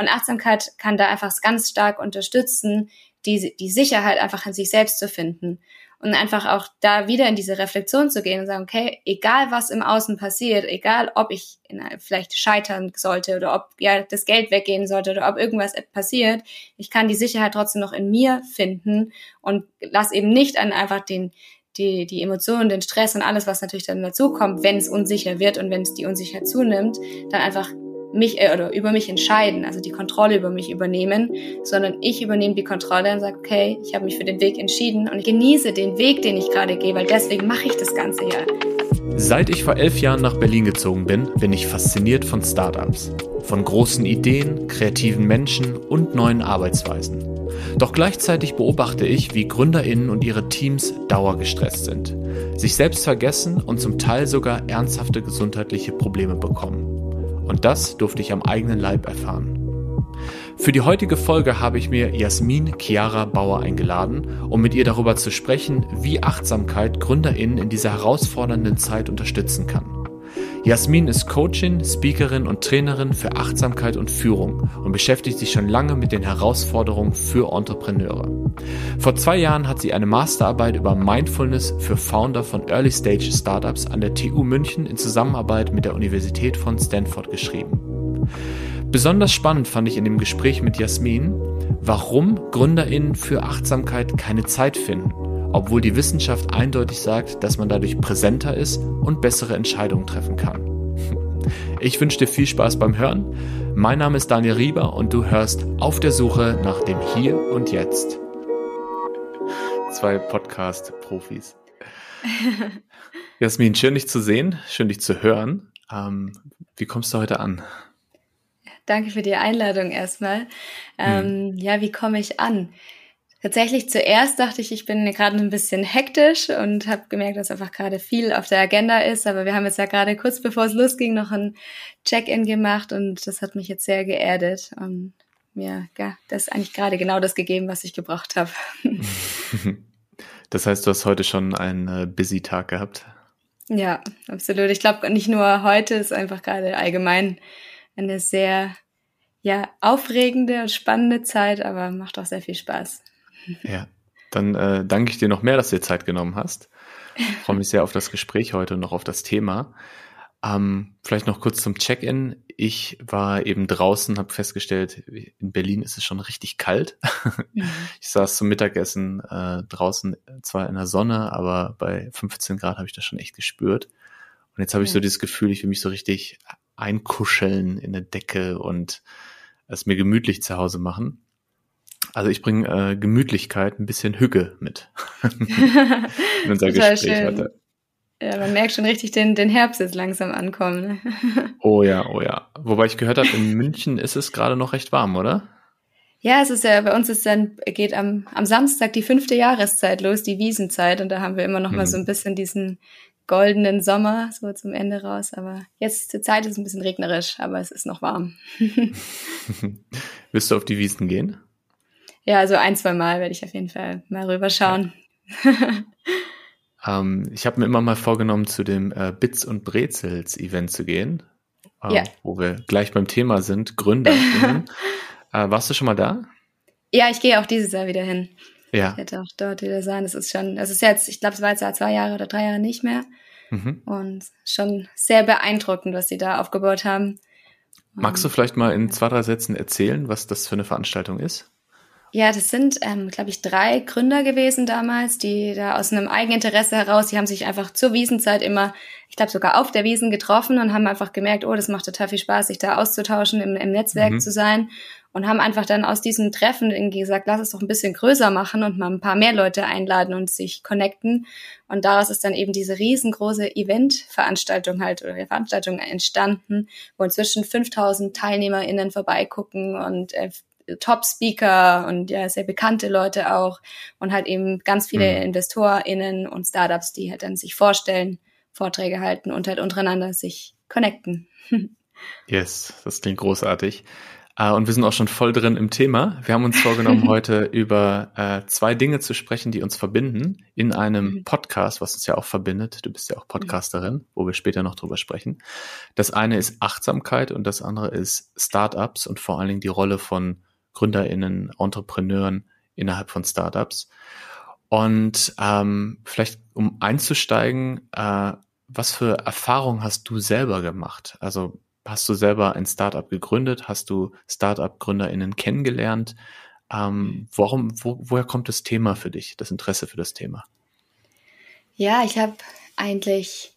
Und Achtsamkeit kann da einfach ganz stark unterstützen, die, die Sicherheit einfach in sich selbst zu finden. Und einfach auch da wieder in diese Reflexion zu gehen und sagen, okay, egal was im Außen passiert, egal ob ich vielleicht scheitern sollte oder ob ja das Geld weggehen sollte oder ob irgendwas passiert, ich kann die Sicherheit trotzdem noch in mir finden und lass eben nicht an einfach den die, die Emotionen, den Stress und alles, was natürlich dann dazukommt, wenn es unsicher wird und wenn es die Unsicherheit zunimmt, dann einfach mich äh, oder über mich entscheiden, also die Kontrolle über mich übernehmen, sondern ich übernehme die Kontrolle und sage, okay, ich habe mich für den Weg entschieden und genieße den Weg, den ich gerade gehe, weil deswegen mache ich das Ganze ja. Seit ich vor elf Jahren nach Berlin gezogen bin, bin ich fasziniert von Startups, von großen Ideen, kreativen Menschen und neuen Arbeitsweisen. Doch gleichzeitig beobachte ich, wie Gründerinnen und ihre Teams dauergestresst sind, sich selbst vergessen und zum Teil sogar ernsthafte gesundheitliche Probleme bekommen. Und das durfte ich am eigenen Leib erfahren. Für die heutige Folge habe ich mir Jasmin Chiara Bauer eingeladen, um mit ihr darüber zu sprechen, wie Achtsamkeit GründerInnen in dieser herausfordernden Zeit unterstützen kann. Jasmin ist Coachin, Speakerin und Trainerin für Achtsamkeit und Führung und beschäftigt sich schon lange mit den Herausforderungen für Entrepreneure. Vor zwei Jahren hat sie eine Masterarbeit über Mindfulness für Founder von Early Stage Startups an der TU München in Zusammenarbeit mit der Universität von Stanford geschrieben. Besonders spannend fand ich in dem Gespräch mit Jasmin, warum GründerInnen für Achtsamkeit keine Zeit finden obwohl die Wissenschaft eindeutig sagt, dass man dadurch präsenter ist und bessere Entscheidungen treffen kann. Ich wünsche dir viel Spaß beim Hören. Mein Name ist Daniel Rieber und du hörst Auf der Suche nach dem Hier und Jetzt. Zwei Podcast-Profis. Jasmin, schön dich zu sehen, schön dich zu hören. Ähm, wie kommst du heute an? Danke für die Einladung erstmal. Ähm, hm. Ja, wie komme ich an? Tatsächlich zuerst dachte ich, ich bin gerade ein bisschen hektisch und habe gemerkt, dass einfach gerade viel auf der Agenda ist. Aber wir haben jetzt ja gerade kurz bevor es losging noch ein Check-in gemacht und das hat mich jetzt sehr geerdet und mir ja, das ist eigentlich gerade genau das gegeben, was ich gebraucht habe. Das heißt, du hast heute schon einen äh, busy Tag gehabt? Ja, absolut. Ich glaube nicht nur heute, ist einfach gerade allgemein eine sehr ja aufregende und spannende Zeit, aber macht auch sehr viel Spaß. Ja, dann äh, danke ich dir noch mehr, dass du dir Zeit genommen hast. Ich freue mich sehr auf das Gespräch heute und noch auf das Thema. Ähm, vielleicht noch kurz zum Check-in. Ich war eben draußen, habe festgestellt, in Berlin ist es schon richtig kalt. Mhm. Ich saß zum Mittagessen äh, draußen, zwar in der Sonne, aber bei 15 Grad habe ich das schon echt gespürt. Und jetzt habe ich so dieses Gefühl, ich will mich so richtig einkuscheln in der Decke und es mir gemütlich zu Hause machen. Also ich bringe äh, Gemütlichkeit, ein bisschen Hücke mit in unser Total Gespräch schön. heute. Ja, man merkt schon richtig den, den Herbst jetzt langsam ankommen. Ne? oh ja, oh ja. Wobei ich gehört habe, in München ist es gerade noch recht warm, oder? Ja, es ist ja, bei uns ist dann, geht am, am Samstag die fünfte Jahreszeit los, die Wiesenzeit. Und da haben wir immer noch mal so ein bisschen diesen goldenen Sommer so zum Ende raus. Aber jetzt zur Zeit ist es ein bisschen regnerisch, aber es ist noch warm. Wirst du auf die Wiesen gehen? Ja, also ein, zwei Mal werde ich auf jeden Fall mal rüberschauen. Ja. ähm, ich habe mir immer mal vorgenommen, zu dem äh, Bits und Brezels Event zu gehen, äh, ja. wo wir gleich beim Thema sind, Gründer. äh, warst du schon mal da? Ja, ich gehe auch dieses Jahr wieder hin. Ja. Ich werde auch dort wieder sein. Das ist schon, das ist jetzt, ich glaube, es war jetzt ja zwei Jahre oder drei Jahre nicht mehr. Mhm. Und schon sehr beeindruckend, was sie da aufgebaut haben. Magst du vielleicht mal in zwei, drei Sätzen erzählen, was das für eine Veranstaltung ist? Ja, das sind, ähm, glaube ich, drei Gründer gewesen damals, die da aus einem Eigeninteresse heraus, die haben sich einfach zur Wiesenzeit immer, ich glaube sogar auf der Wiesen getroffen und haben einfach gemerkt, oh, das macht total viel Spaß, sich da auszutauschen, im, im Netzwerk mhm. zu sein und haben einfach dann aus diesem Treffen irgendwie gesagt, lass es doch ein bisschen größer machen und mal ein paar mehr Leute einladen und sich connecten. Und daraus ist dann eben diese riesengroße Eventveranstaltung halt oder Veranstaltung entstanden, wo inzwischen 5000 TeilnehmerInnen vorbeigucken und äh, Top-Speaker und ja, sehr bekannte Leute auch und halt eben ganz viele mhm. InvestorInnen und Startups, die halt dann sich vorstellen, Vorträge halten und halt untereinander sich connecten. yes, das klingt großartig. Äh, und wir sind auch schon voll drin im Thema. Wir haben uns vorgenommen, heute über äh, zwei Dinge zu sprechen, die uns verbinden in einem mhm. Podcast, was uns ja auch verbindet. Du bist ja auch Podcasterin, wo wir später noch drüber sprechen. Das eine ist Achtsamkeit und das andere ist Startups und vor allen Dingen die Rolle von GründerInnen, Entrepreneuren innerhalb von Startups. Und ähm, vielleicht um einzusteigen, äh, was für Erfahrungen hast du selber gemacht? Also hast du selber ein Startup gegründet? Hast du Startup-GründerInnen kennengelernt? Ähm, warum, wo, woher kommt das Thema für dich, das Interesse für das Thema? Ja, ich habe eigentlich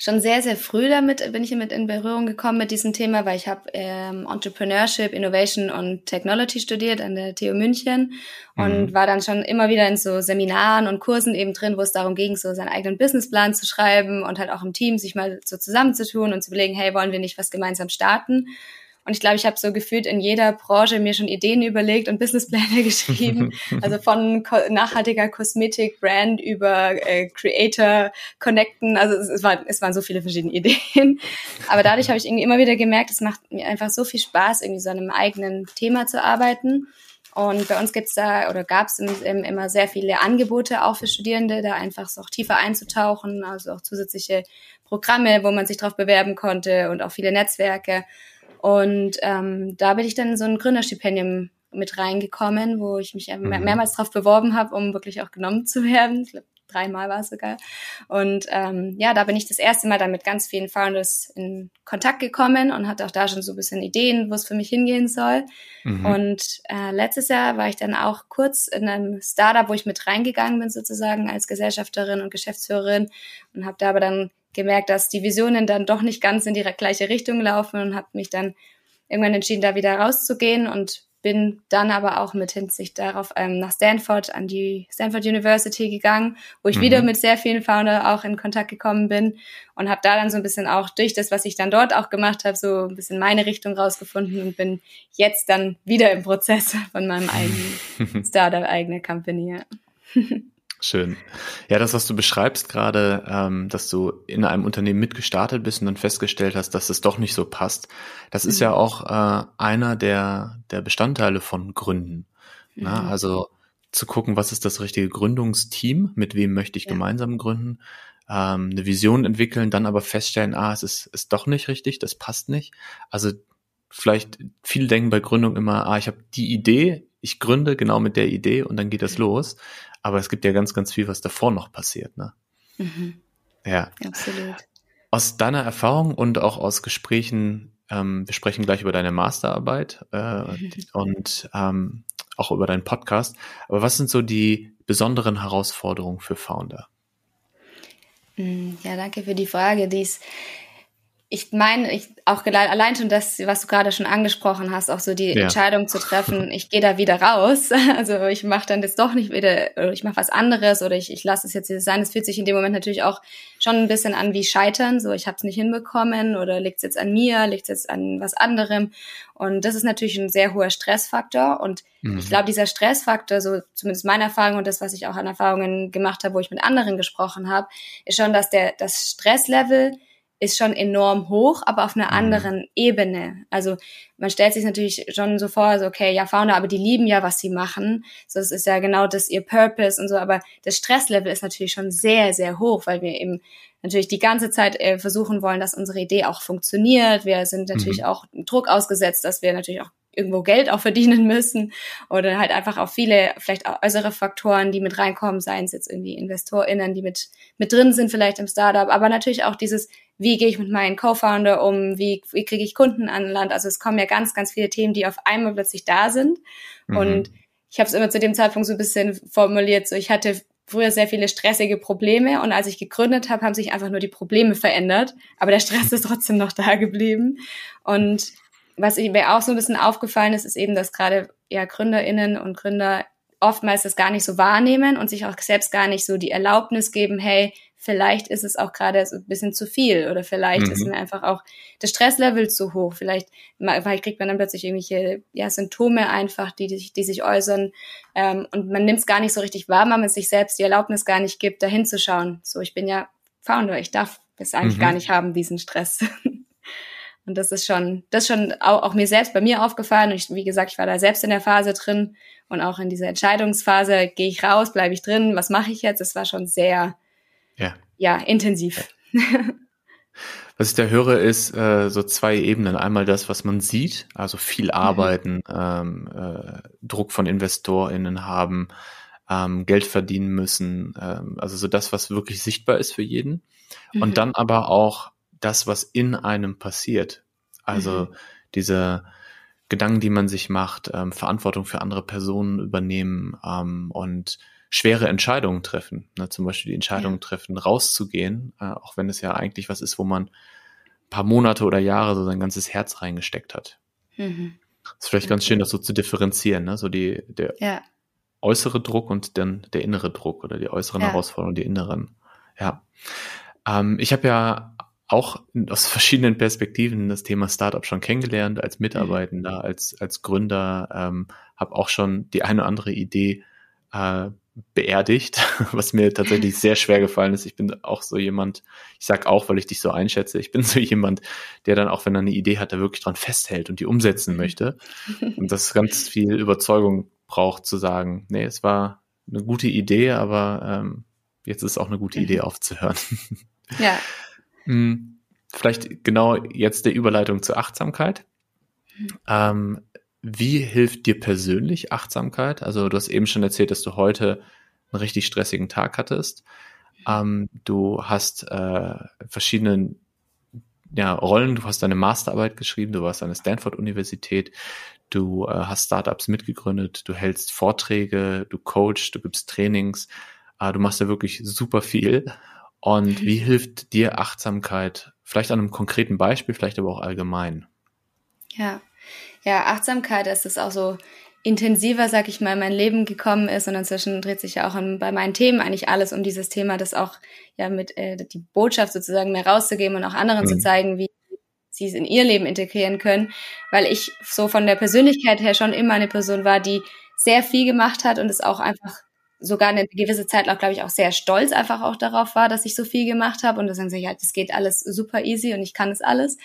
schon sehr, sehr früh damit bin ich mit in Berührung gekommen mit diesem Thema, weil ich habe ähm, Entrepreneurship, Innovation und Technology studiert an der TU München und mhm. war dann schon immer wieder in so Seminaren und Kursen eben drin, wo es darum ging, so seinen eigenen Businessplan zu schreiben und halt auch im Team sich mal so zusammenzutun und zu überlegen, hey, wollen wir nicht was gemeinsam starten? Und ich glaube, ich habe so gefühlt in jeder Branche mir schon Ideen überlegt und Businesspläne geschrieben. also von nachhaltiger Kosmetik, Brand über äh, Creator, Connecten. Also es, es, war, es waren so viele verschiedene Ideen. Aber dadurch habe ich irgendwie immer wieder gemerkt, es macht mir einfach so viel Spaß, irgendwie so an einem eigenen Thema zu arbeiten. Und bei uns gibt's da oder gab's immer sehr viele Angebote auch für Studierende, da einfach so auch tiefer einzutauchen, also auch zusätzliche Programme, wo man sich drauf bewerben konnte und auch viele Netzwerke. Und ähm, da bin ich dann in so ein Gründerstipendium mit reingekommen, wo ich mich mhm. mehrmals drauf beworben habe, um wirklich auch genommen zu werden. Ich glaube, dreimal war es sogar. Und ähm, ja, da bin ich das erste Mal dann mit ganz vielen Founders in Kontakt gekommen und hatte auch da schon so ein bisschen Ideen, wo es für mich hingehen soll. Mhm. Und äh, letztes Jahr war ich dann auch kurz in einem Startup, wo ich mit reingegangen bin sozusagen als Gesellschafterin und Geschäftsführerin und habe da aber dann gemerkt, dass die Visionen dann doch nicht ganz in die gleiche Richtung laufen und habe mich dann irgendwann entschieden, da wieder rauszugehen und bin dann aber auch mit Hinsicht darauf ähm, nach Stanford an die Stanford University gegangen, wo ich mhm. wieder mit sehr vielen Founder auch in Kontakt gekommen bin und habe da dann so ein bisschen auch durch das, was ich dann dort auch gemacht habe, so ein bisschen meine Richtung rausgefunden und bin jetzt dann wieder im Prozess von meinem eigenen Startup, eigene Company. Ja. Schön. Ja, das, was du beschreibst gerade, ähm, dass du in einem Unternehmen mitgestartet bist und dann festgestellt hast, dass es doch nicht so passt, das mhm. ist ja auch äh, einer der, der Bestandteile von Gründen. Mhm. Na, also zu gucken, was ist das richtige Gründungsteam, mit wem möchte ich ja. gemeinsam gründen, ähm, eine Vision entwickeln, dann aber feststellen, ah, es ist, ist doch nicht richtig, das passt nicht. Also vielleicht viele denken bei Gründung immer, ah, ich habe die Idee, ich gründe genau mit der Idee und dann geht das los. Aber es gibt ja ganz, ganz viel, was davor noch passiert, ne? Mhm. Ja. Absolut. Aus deiner Erfahrung und auch aus Gesprächen, ähm, wir sprechen gleich über deine Masterarbeit äh, mhm. und ähm, auch über deinen Podcast. Aber was sind so die besonderen Herausforderungen für Founder? Mm, ja, danke für die Frage. Die ist ich meine, ich auch allein schon das, was du gerade schon angesprochen hast, auch so die ja. Entscheidung zu treffen, ich gehe da wieder raus. Also ich mache dann jetzt doch nicht wieder, oder ich mache was anderes oder ich, ich lasse es jetzt sein. Es fühlt sich in dem Moment natürlich auch schon ein bisschen an wie Scheitern. So, ich habe es nicht hinbekommen oder liegt es jetzt an mir, liegt es jetzt an was anderem. Und das ist natürlich ein sehr hoher Stressfaktor. Und mhm. ich glaube, dieser Stressfaktor, so zumindest meine Erfahrung und das, was ich auch an Erfahrungen gemacht habe, wo ich mit anderen gesprochen habe, ist schon, dass der das Stresslevel ist schon enorm hoch, aber auf einer mhm. anderen Ebene. Also man stellt sich natürlich schon so vor, so okay, ja, Founder, aber die lieben ja, was sie machen. So, das ist ja genau das ihr Purpose und so, aber das Stresslevel ist natürlich schon sehr, sehr hoch, weil wir eben natürlich die ganze Zeit äh, versuchen wollen, dass unsere Idee auch funktioniert. Wir sind natürlich mhm. auch Druck ausgesetzt, dass wir natürlich auch irgendwo Geld auch verdienen müssen oder halt einfach auch viele vielleicht auch äußere Faktoren, die mit reinkommen, seien es jetzt irgendwie InvestorInnen, die mit, mit drin sind vielleicht im Startup, aber natürlich auch dieses, wie gehe ich mit meinen Co-Founder um, wie, wie kriege ich Kunden an Land, also es kommen ja ganz, ganz viele Themen, die auf einmal plötzlich da sind. Mhm. und ich habe es immer zu dem Zeitpunkt so ein bisschen formuliert, so ich hatte früher sehr viele stressige Probleme und als ich gegründet habe, haben sich einfach nur die Probleme verändert, aber der Stress ist trotzdem noch da geblieben. Und was mir auch so ein bisschen aufgefallen ist, ist eben, dass gerade ja GründerInnen und Gründer oftmals das gar nicht so wahrnehmen und sich auch selbst gar nicht so die Erlaubnis geben, hey, vielleicht ist es auch gerade so ein bisschen zu viel oder vielleicht mhm. ist mir einfach auch das Stresslevel zu hoch. Vielleicht, vielleicht kriegt man dann plötzlich irgendwelche ja, Symptome einfach, die, die, die sich äußern ähm, und man nimmt es gar nicht so richtig wahr, weil man sich selbst die Erlaubnis gar nicht gibt, da hinzuschauen. So, ich bin ja Founder, ich darf es eigentlich mhm. gar nicht haben, diesen Stress. Und das ist schon, das ist schon auch, auch mir selbst bei mir aufgefallen. Und ich, wie gesagt, ich war da selbst in der Phase drin und auch in dieser Entscheidungsphase, gehe ich raus, bleibe ich drin, was mache ich jetzt? Das war schon sehr, ja, ja intensiv. Was ich da höre, ist äh, so zwei Ebenen. Einmal das, was man sieht, also viel mhm. arbeiten, mhm. ähm, äh, Druck von InvestorInnen haben, ähm, Geld verdienen müssen, ähm, also so das, was wirklich sichtbar ist für jeden. Mhm. Und dann aber auch das, was in einem passiert. Also mhm. diese Gedanken, die man sich macht, ähm, Verantwortung für andere Personen übernehmen ähm, und schwere Entscheidungen treffen. Ne? Zum Beispiel die Entscheidung ja. treffen, rauszugehen, äh, auch wenn es ja eigentlich was ist, wo man ein paar Monate oder Jahre so sein ganzes Herz reingesteckt hat. Mhm. ist vielleicht okay. ganz schön, das so zu differenzieren, ne? So die, der ja. äußere Druck und dann der innere Druck oder die äußeren ja. Herausforderungen, die inneren. Ja. Ähm, ich habe ja auch aus verschiedenen Perspektiven das Thema Startup schon kennengelernt, als Mitarbeitender, mhm. als, als Gründer, ähm, habe auch schon die eine oder andere Idee äh, beerdigt, was mir tatsächlich sehr schwer gefallen ist. Ich bin auch so jemand, ich sag auch, weil ich dich so einschätze, ich bin so jemand, der dann auch, wenn er eine Idee hat, da wirklich dran festhält und die umsetzen möchte. Und das ganz viel Überzeugung braucht, zu sagen, nee, es war eine gute Idee, aber ähm, jetzt ist auch eine gute Idee aufzuhören. Ja. Hm, vielleicht genau jetzt der Überleitung zur Achtsamkeit. Mhm. Ähm, wie hilft dir persönlich Achtsamkeit? Also du hast eben schon erzählt, dass du heute einen richtig stressigen Tag hattest. Ähm, du hast äh, verschiedene ja, Rollen, du hast deine Masterarbeit geschrieben, du warst an der Stanford-Universität, du äh, hast Startups mitgegründet, du hältst Vorträge, du coachst, du gibst Trainings, äh, du machst ja wirklich super viel. Und wie hilft dir Achtsamkeit? Vielleicht an einem konkreten Beispiel, vielleicht aber auch allgemein. Ja, ja, Achtsamkeit ist es auch so intensiver, sag ich mal, in mein Leben gekommen ist und inzwischen dreht sich ja auch in, bei meinen Themen eigentlich alles um dieses Thema, das auch ja mit äh, die Botschaft sozusagen mehr rauszugeben und auch anderen mhm. zu zeigen, wie sie es in ihr Leben integrieren können, weil ich so von der Persönlichkeit her schon immer eine Person war, die sehr viel gemacht hat und es auch einfach sogar eine gewisse Zeit lang, glaube ich, auch sehr stolz einfach auch darauf war, dass ich so viel gemacht habe und das dann so, ja, das geht alles super easy und ich kann das alles.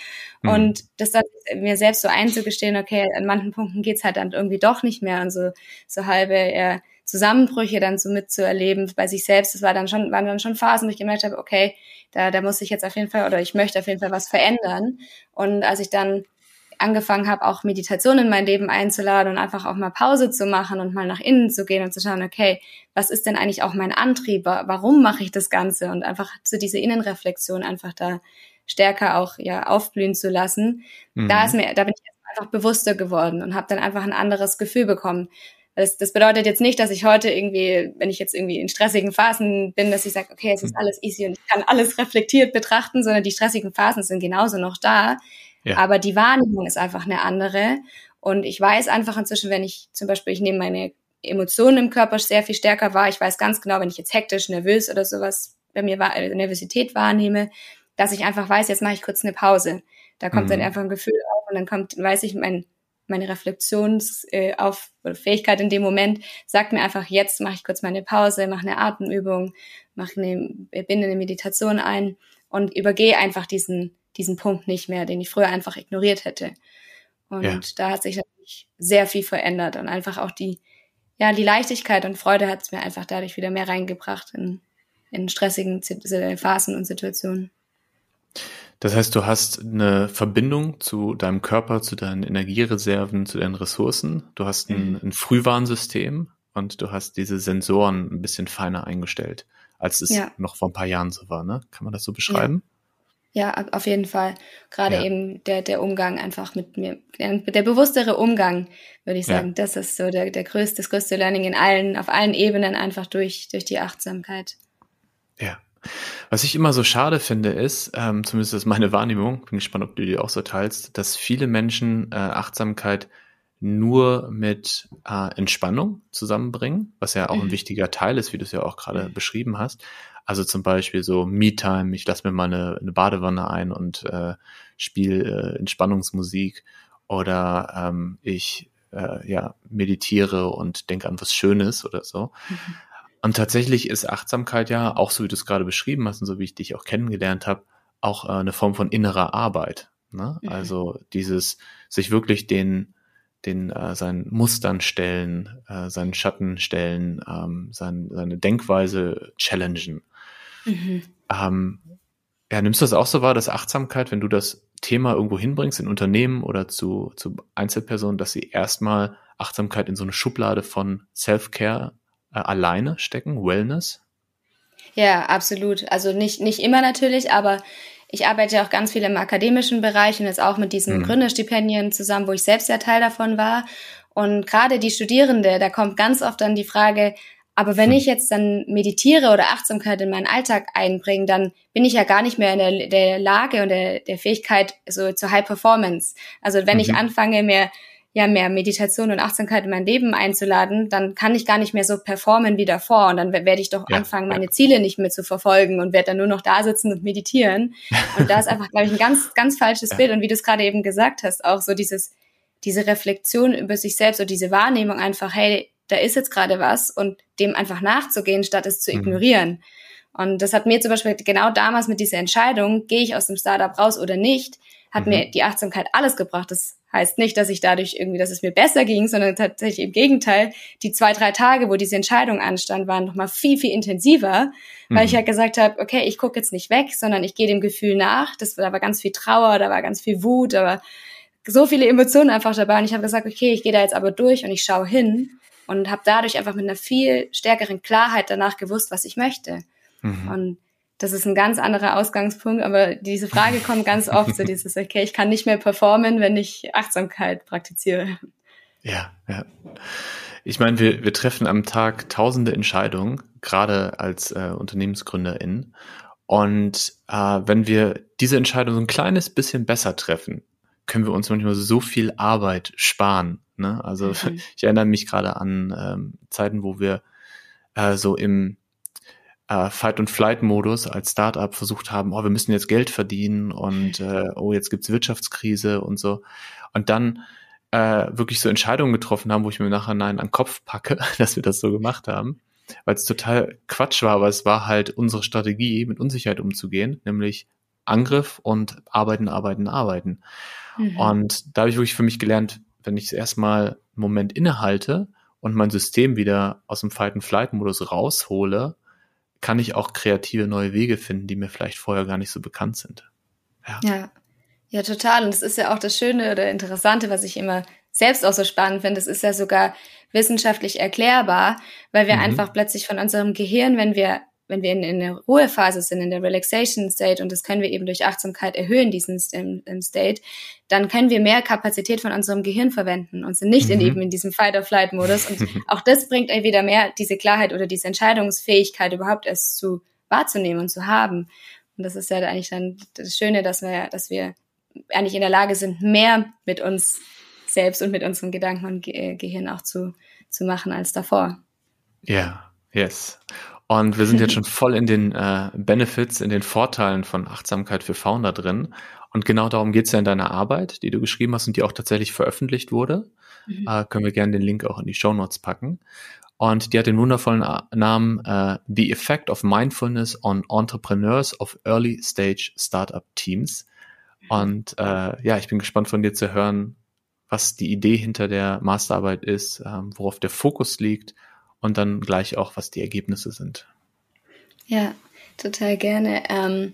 Mhm. Und das dann mir selbst so einzugestehen, okay, an manchen Punkten geht's halt dann irgendwie doch nicht mehr und so, so halbe äh, Zusammenbrüche dann so mitzuerleben bei sich selbst, das war dann schon, waren dann schon Phasen, wo ich gemerkt habe, okay, da, da muss ich jetzt auf jeden Fall oder ich möchte auf jeden Fall was verändern. Und als ich dann angefangen habe, auch Meditation in mein Leben einzuladen und einfach auch mal Pause zu machen und mal nach innen zu gehen und zu schauen, okay, was ist denn eigentlich auch mein Antrieb? Warum mache ich das Ganze? Und einfach zu dieser Innenreflexion einfach da stärker auch ja aufblühen zu lassen. Mhm. Da ist mir, da bin ich einfach bewusster geworden und habe dann einfach ein anderes Gefühl bekommen. Das, das bedeutet jetzt nicht, dass ich heute irgendwie, wenn ich jetzt irgendwie in stressigen Phasen bin, dass ich sage, okay, es ist mhm. alles easy und ich kann alles reflektiert betrachten, sondern die stressigen Phasen sind genauso noch da. Ja. Aber die Wahrnehmung ist einfach eine andere. Und ich weiß einfach inzwischen, wenn ich zum Beispiel, ich nehme meine Emotionen im Körper sehr viel stärker wahr. Ich weiß ganz genau, wenn ich jetzt hektisch, nervös oder sowas bei mir äh, Nervosität wahrnehme, dass ich einfach weiß, jetzt mache ich kurz eine Pause. Da kommt mhm. dann einfach ein Gefühl auf und dann kommt, weiß ich, mein, meine Reflexions äh, auf oder Fähigkeit in dem Moment sagt mir einfach, jetzt mache ich kurz meine Pause, mache eine Atemübung, mache eine, binde eine Meditation ein und übergehe einfach diesen diesen Punkt nicht mehr, den ich früher einfach ignoriert hätte. Und ja. da hat sich natürlich sehr viel verändert und einfach auch die, ja, die Leichtigkeit und Freude hat es mir einfach dadurch wieder mehr reingebracht in, in stressigen Phasen und Situationen. Das heißt, du hast eine Verbindung zu deinem Körper, zu deinen Energiereserven, zu deinen Ressourcen. Du hast ein, mhm. ein Frühwarnsystem und du hast diese Sensoren ein bisschen feiner eingestellt, als es ja. noch vor ein paar Jahren so war. Ne? Kann man das so beschreiben? Ja. Ja, auf jeden Fall. Gerade ja. eben der, der Umgang einfach mit mir, der, bewusstere Umgang, würde ich sagen, ja. das ist so der, der größte, das größte Learning in allen, auf allen Ebenen einfach durch, durch die Achtsamkeit. Ja. Was ich immer so schade finde, ist, ähm, zumindest ist meine Wahrnehmung, bin gespannt, ob du die auch so teilst, dass viele Menschen äh, Achtsamkeit nur mit äh, Entspannung zusammenbringen, was ja auch ein mhm. wichtiger Teil ist, wie du es ja auch gerade mhm. beschrieben hast. Also zum Beispiel so Me-Time, ich lasse mir mal eine, eine Badewanne ein und äh, spiele äh, Entspannungsmusik oder ähm, ich äh, ja, meditiere und denke an was Schönes oder so. Mhm. Und tatsächlich ist Achtsamkeit ja, auch so wie du es gerade beschrieben hast und so wie ich dich auch kennengelernt habe, auch äh, eine Form von innerer Arbeit. Ne? Mhm. Also dieses sich wirklich den den äh, seinen Mustern stellen, äh, seinen Schatten stellen, ähm, sein, seine Denkweise challengen. Mhm. Ähm, ja, nimmst du das auch so wahr, dass Achtsamkeit, wenn du das Thema irgendwo hinbringst, in Unternehmen oder zu, zu Einzelpersonen, dass sie erstmal Achtsamkeit in so eine Schublade von Self-Care äh, alleine stecken, Wellness? Ja, absolut. Also nicht, nicht immer natürlich, aber ich arbeite ja auch ganz viel im akademischen Bereich und jetzt auch mit diesen mhm. Gründerstipendien zusammen, wo ich selbst ja Teil davon war. Und gerade die Studierende, da kommt ganz oft dann die Frage, aber wenn hm. ich jetzt dann meditiere oder Achtsamkeit in meinen Alltag einbringe, dann bin ich ja gar nicht mehr in der, der Lage und der, der Fähigkeit so zur High Performance. Also wenn mhm. ich anfange, mehr ja mehr Meditation und Achtsamkeit in mein Leben einzuladen, dann kann ich gar nicht mehr so performen wie davor und dann werde ich doch ja, anfangen, meine. Ziele nicht mehr zu verfolgen und werde dann nur noch da sitzen und meditieren. Und da ist einfach, glaube ich, ein ganz, ganz falsches ja. Bild. Und wie du es gerade eben gesagt hast, auch so dieses, diese Reflexion über sich selbst oder diese Wahrnehmung einfach, hey, da ist jetzt gerade was und dem einfach nachzugehen, statt es zu mhm. ignorieren. Und das hat mir zum Beispiel genau damals mit dieser Entscheidung, gehe ich aus dem Startup raus oder nicht, hat mhm. mir die Achtsamkeit alles gebracht. Das heißt nicht, dass ich dadurch irgendwie, dass es mir besser ging, sondern tatsächlich im Gegenteil. Die zwei, drei Tage, wo diese Entscheidung anstand, waren nochmal viel, viel intensiver, weil mhm. ich halt gesagt habe, okay, ich gucke jetzt nicht weg, sondern ich gehe dem Gefühl nach. Das, da war ganz viel Trauer, da war ganz viel Wut, da war so viele Emotionen einfach dabei. Und ich habe gesagt, okay, ich gehe da jetzt aber durch und ich schaue hin und habe dadurch einfach mit einer viel stärkeren Klarheit danach gewusst, was ich möchte. Mhm. Und das ist ein ganz anderer Ausgangspunkt, aber diese Frage kommt ganz oft, so dieses, okay, ich kann nicht mehr performen, wenn ich Achtsamkeit praktiziere. Ja, ja. Ich meine, wir, wir treffen am Tag tausende Entscheidungen, gerade als äh, UnternehmensgründerInnen. Und äh, wenn wir diese Entscheidung so ein kleines bisschen besser treffen, können wir uns manchmal so viel Arbeit sparen. Ne? Also mhm. ich erinnere mich gerade an ähm, Zeiten, wo wir äh, so im äh, Fight- und Flight-Modus als Startup versucht haben, oh, wir müssen jetzt Geld verdienen und äh, oh, jetzt gibt's Wirtschaftskrise und so. Und dann äh, wirklich so Entscheidungen getroffen haben, wo ich mir nachher nein an den Kopf packe, dass wir das so gemacht haben, weil es total Quatsch war, aber es war halt unsere Strategie, mit Unsicherheit umzugehen, nämlich Angriff und arbeiten, arbeiten, arbeiten. Mhm. Und da habe ich wirklich für mich gelernt, wenn ich erstmal einen Moment innehalte und mein System wieder aus dem Fight-and-Flight-Modus raushole, kann ich auch kreative neue Wege finden, die mir vielleicht vorher gar nicht so bekannt sind. Ja. ja. Ja, total. Und das ist ja auch das Schöne oder Interessante, was ich immer selbst auch so spannend finde. Das ist ja sogar wissenschaftlich erklärbar, weil wir mhm. einfach plötzlich von unserem Gehirn, wenn wir wenn wir in, in der Ruhephase sind, in der Relaxation State, und das können wir eben durch Achtsamkeit erhöhen, diesen im, im State, dann können wir mehr Kapazität von unserem Gehirn verwenden und sind nicht mhm. in eben in diesem Fight-or-Flight-Modus. Und auch das bringt wieder mehr diese Klarheit oder diese Entscheidungsfähigkeit überhaupt erst zu wahrzunehmen und zu haben. Und das ist ja eigentlich dann das Schöne, dass wir, dass wir eigentlich in der Lage sind, mehr mit uns selbst und mit unserem Gedanken und Ge Gehirn auch zu, zu machen als davor. Ja, yes. Und wir sind jetzt schon voll in den äh, Benefits, in den Vorteilen von Achtsamkeit für Founder drin. Und genau darum geht's ja in deiner Arbeit, die du geschrieben hast und die auch tatsächlich veröffentlicht wurde. Mhm. Äh, können wir gerne den Link auch in die Show Notes packen. Und die hat den wundervollen Namen äh, The Effect of Mindfulness on Entrepreneurs of Early Stage Startup Teams. Und äh, ja, ich bin gespannt von dir zu hören, was die Idee hinter der Masterarbeit ist, ähm, worauf der Fokus liegt und dann gleich auch, was die Ergebnisse sind. Ja, total gerne. Ähm,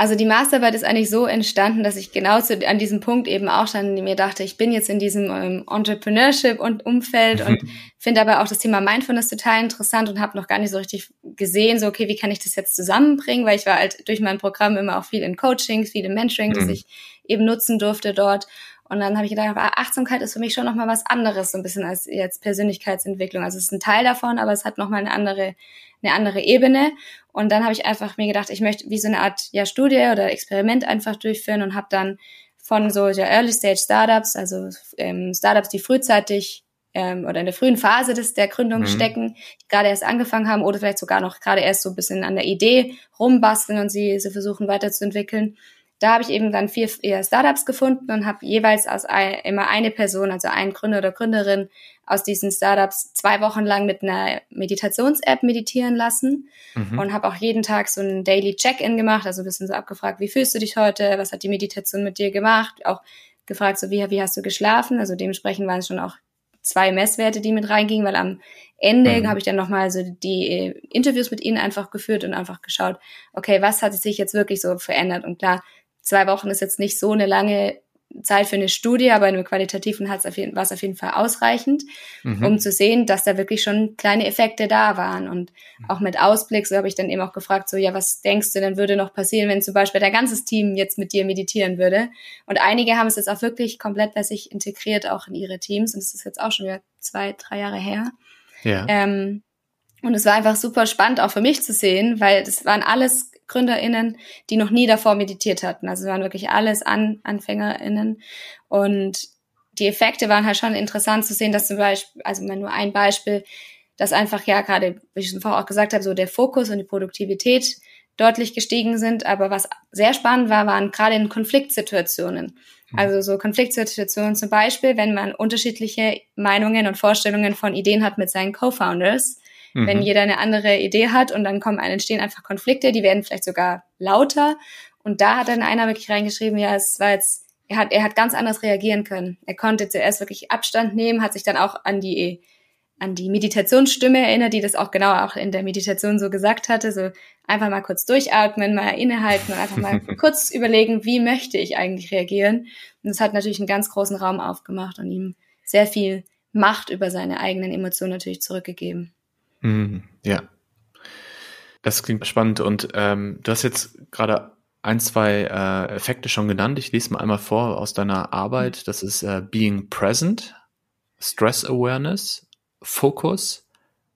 also die Masterarbeit ist eigentlich so entstanden, dass ich genau zu, an diesem Punkt eben auch schon mir dachte, ich bin jetzt in diesem ähm, Entrepreneurship-Umfeld und finde aber auch das Thema Mindfulness total interessant und habe noch gar nicht so richtig gesehen, so okay, wie kann ich das jetzt zusammenbringen, weil ich war halt durch mein Programm immer auch viel in Coachings, viel in Mentoring, mhm. das ich eben nutzen durfte dort und dann habe ich gedacht, Achtsamkeit ist für mich schon nochmal was anderes, so ein bisschen als jetzt Persönlichkeitsentwicklung. Also es ist ein Teil davon, aber es hat nochmal eine andere, eine andere Ebene. Und dann habe ich einfach mir gedacht, ich möchte wie so eine Art ja, Studie oder Experiment einfach durchführen und habe dann von so ja, Early Stage Startups, also ähm, Startups, die frühzeitig ähm, oder in der frühen Phase des, der Gründung mhm. stecken, die gerade erst angefangen haben oder vielleicht sogar noch gerade erst so ein bisschen an der Idee rumbasteln und sie, sie versuchen weiterzuentwickeln da habe ich eben dann vier Startups gefunden und habe jeweils aus ein, immer eine Person, also ein Gründer oder Gründerin aus diesen Startups zwei Wochen lang mit einer Meditations-App meditieren lassen mhm. und habe auch jeden Tag so ein Daily Check-in gemacht, also ein bisschen so abgefragt, wie fühlst du dich heute, was hat die Meditation mit dir gemacht, auch gefragt, so wie, wie hast du geschlafen, also dementsprechend waren es schon auch zwei Messwerte, die mit reingingen, weil am Ende mhm. habe ich dann nochmal so die äh, Interviews mit ihnen einfach geführt und einfach geschaut, okay, was hat sich jetzt wirklich so verändert? Und klar, zwei Wochen ist jetzt nicht so eine lange Zeit für eine Studie, aber in einem qualitativen war es auf jeden Fall ausreichend, mhm. um zu sehen, dass da wirklich schon kleine Effekte da waren. Und auch mit Ausblick, so habe ich dann eben auch gefragt, so, ja, was denkst du denn würde noch passieren, wenn zum Beispiel dein ganzes Team jetzt mit dir meditieren würde? Und einige haben es jetzt auch wirklich komplett bei sich integriert, auch in ihre Teams. Und es ist jetzt auch schon wieder zwei, drei Jahre her. Ja. Ähm, und es war einfach super spannend auch für mich zu sehen, weil das waren alles GründerInnen, die noch nie davor meditiert hatten. Also es waren wirklich alles An AnfängerInnen. Und die Effekte waren halt schon interessant zu sehen, dass zum Beispiel, also mal nur ein Beispiel, dass einfach ja gerade, wie ich schon vorher auch gesagt habe, so der Fokus und die Produktivität deutlich gestiegen sind. Aber was sehr spannend war, waren gerade in Konfliktsituationen. Mhm. Also so Konfliktsituationen zum Beispiel, wenn man unterschiedliche Meinungen und Vorstellungen von Ideen hat mit seinen Co-Founders, mhm. wenn jeder eine andere Idee hat und dann kommen entstehen einfach Konflikte, die werden vielleicht sogar lauter. Und da hat dann einer wirklich reingeschrieben, ja, es war jetzt, er hat, er hat ganz anders reagieren können. Er konnte zuerst wirklich Abstand nehmen, hat sich dann auch an die an die Meditationsstimme erinnert, die das auch genau auch in der Meditation so gesagt hatte, so einfach mal kurz durchatmen, mal innehalten und einfach mal kurz überlegen, wie möchte ich eigentlich reagieren. Und das hat natürlich einen ganz großen Raum aufgemacht und ihm sehr viel Macht über seine eigenen Emotionen natürlich zurückgegeben. Mhm, ja. Das klingt spannend und ähm, du hast jetzt gerade ein, zwei äh, Effekte schon genannt. Ich lese mal einmal vor aus deiner Arbeit. Das ist äh, Being Present, Stress Awareness, Focus,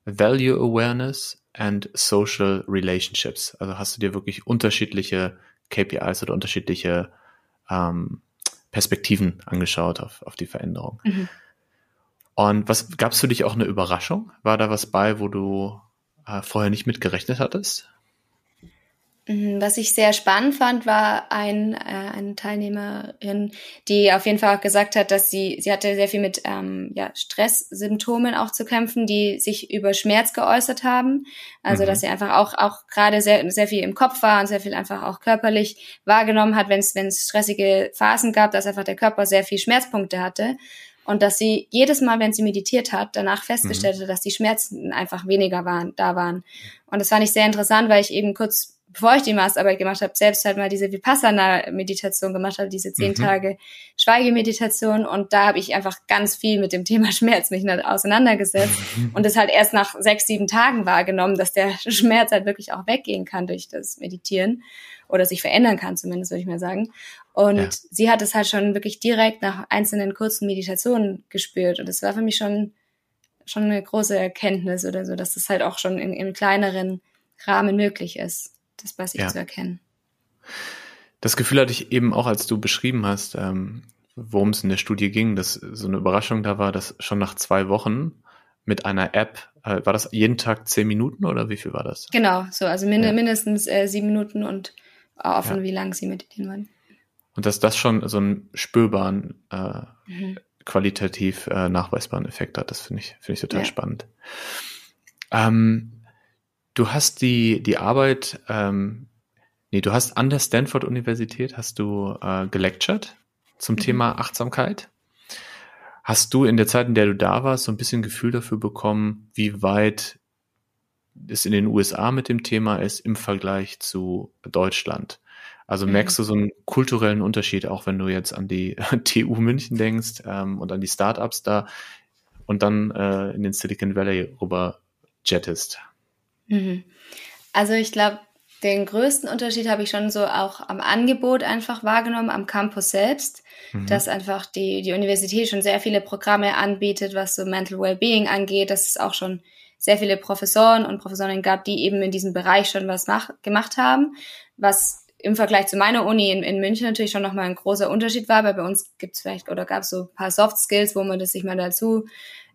Value Awareness and Social Relationships. Also hast du dir wirklich unterschiedliche KPIs oder unterschiedliche ähm, Perspektiven angeschaut auf, auf die Veränderung. Mhm. Und was gab's für dich auch eine Überraschung? War da was bei, wo du äh, vorher nicht mit gerechnet hattest? Mhm, was ich sehr spannend fand, war ein, äh, eine Teilnehmerin, die auf jeden Fall auch gesagt hat, dass sie, sie hatte sehr viel mit ähm, ja, Stresssymptomen auch zu kämpfen, die sich über Schmerz geäußert haben. Also mhm. dass sie einfach auch, auch gerade sehr, sehr viel im Kopf war und sehr viel einfach auch körperlich wahrgenommen hat, wenn es wenn es stressige Phasen gab, dass einfach der Körper sehr viel Schmerzpunkte hatte. Und dass sie jedes Mal, wenn sie meditiert hat, danach festgestellt mhm. hat, dass die Schmerzen einfach weniger waren, da waren. Und das fand ich sehr interessant, weil ich eben kurz, bevor ich die Masterarbeit gemacht habe, selbst halt mal diese Vipassana-Meditation gemacht habe, diese zehn mhm. Tage Schweigemeditation. Und da habe ich einfach ganz viel mit dem Thema Schmerz mich halt auseinandergesetzt und es halt erst nach sechs, sieben Tagen wahrgenommen, dass der Schmerz halt wirklich auch weggehen kann durch das Meditieren oder sich verändern kann, zumindest würde ich mal sagen. Und ja. sie hat es halt schon wirklich direkt nach einzelnen kurzen Meditationen gespürt. Und das war für mich schon, schon eine große Erkenntnis oder so, dass das halt auch schon in, im kleineren Rahmen möglich ist, das bei sich ja. zu erkennen. Das Gefühl hatte ich eben auch, als du beschrieben hast, ähm, worum es in der Studie ging, dass so eine Überraschung da war, dass schon nach zwei Wochen mit einer App, äh, war das jeden Tag zehn Minuten oder wie viel war das? Genau, so, also min ja. mindestens äh, sieben Minuten und offen, ja. wie lang sie meditieren wollen. Und dass das schon so einen spürbaren, äh, mhm. qualitativ äh, nachweisbaren Effekt hat, das finde ich, finde ich total ja. spannend. Ähm, du hast die, die Arbeit, ähm, nee, du hast an der Stanford Universität, hast du äh, gelectured zum mhm. Thema Achtsamkeit. Hast du in der Zeit, in der du da warst, so ein bisschen Gefühl dafür bekommen, wie weit es in den USA mit dem Thema ist im Vergleich zu Deutschland? Also mhm. merkst du so einen kulturellen Unterschied, auch wenn du jetzt an die TU München denkst ähm, und an die Startups da und dann äh, in den Silicon Valley rüber jettest? Mhm. Also ich glaube, den größten Unterschied habe ich schon so auch am Angebot einfach wahrgenommen, am Campus selbst, mhm. dass einfach die, die Universität schon sehr viele Programme anbietet, was so Mental Wellbeing angeht, dass es auch schon sehr viele Professoren und Professorinnen gab, die eben in diesem Bereich schon was mach, gemacht haben, was im Vergleich zu meiner Uni in, in München natürlich schon nochmal ein großer Unterschied war, weil bei uns gibt's vielleicht oder gab es so ein paar Soft Skills, wo man das sich mal dazu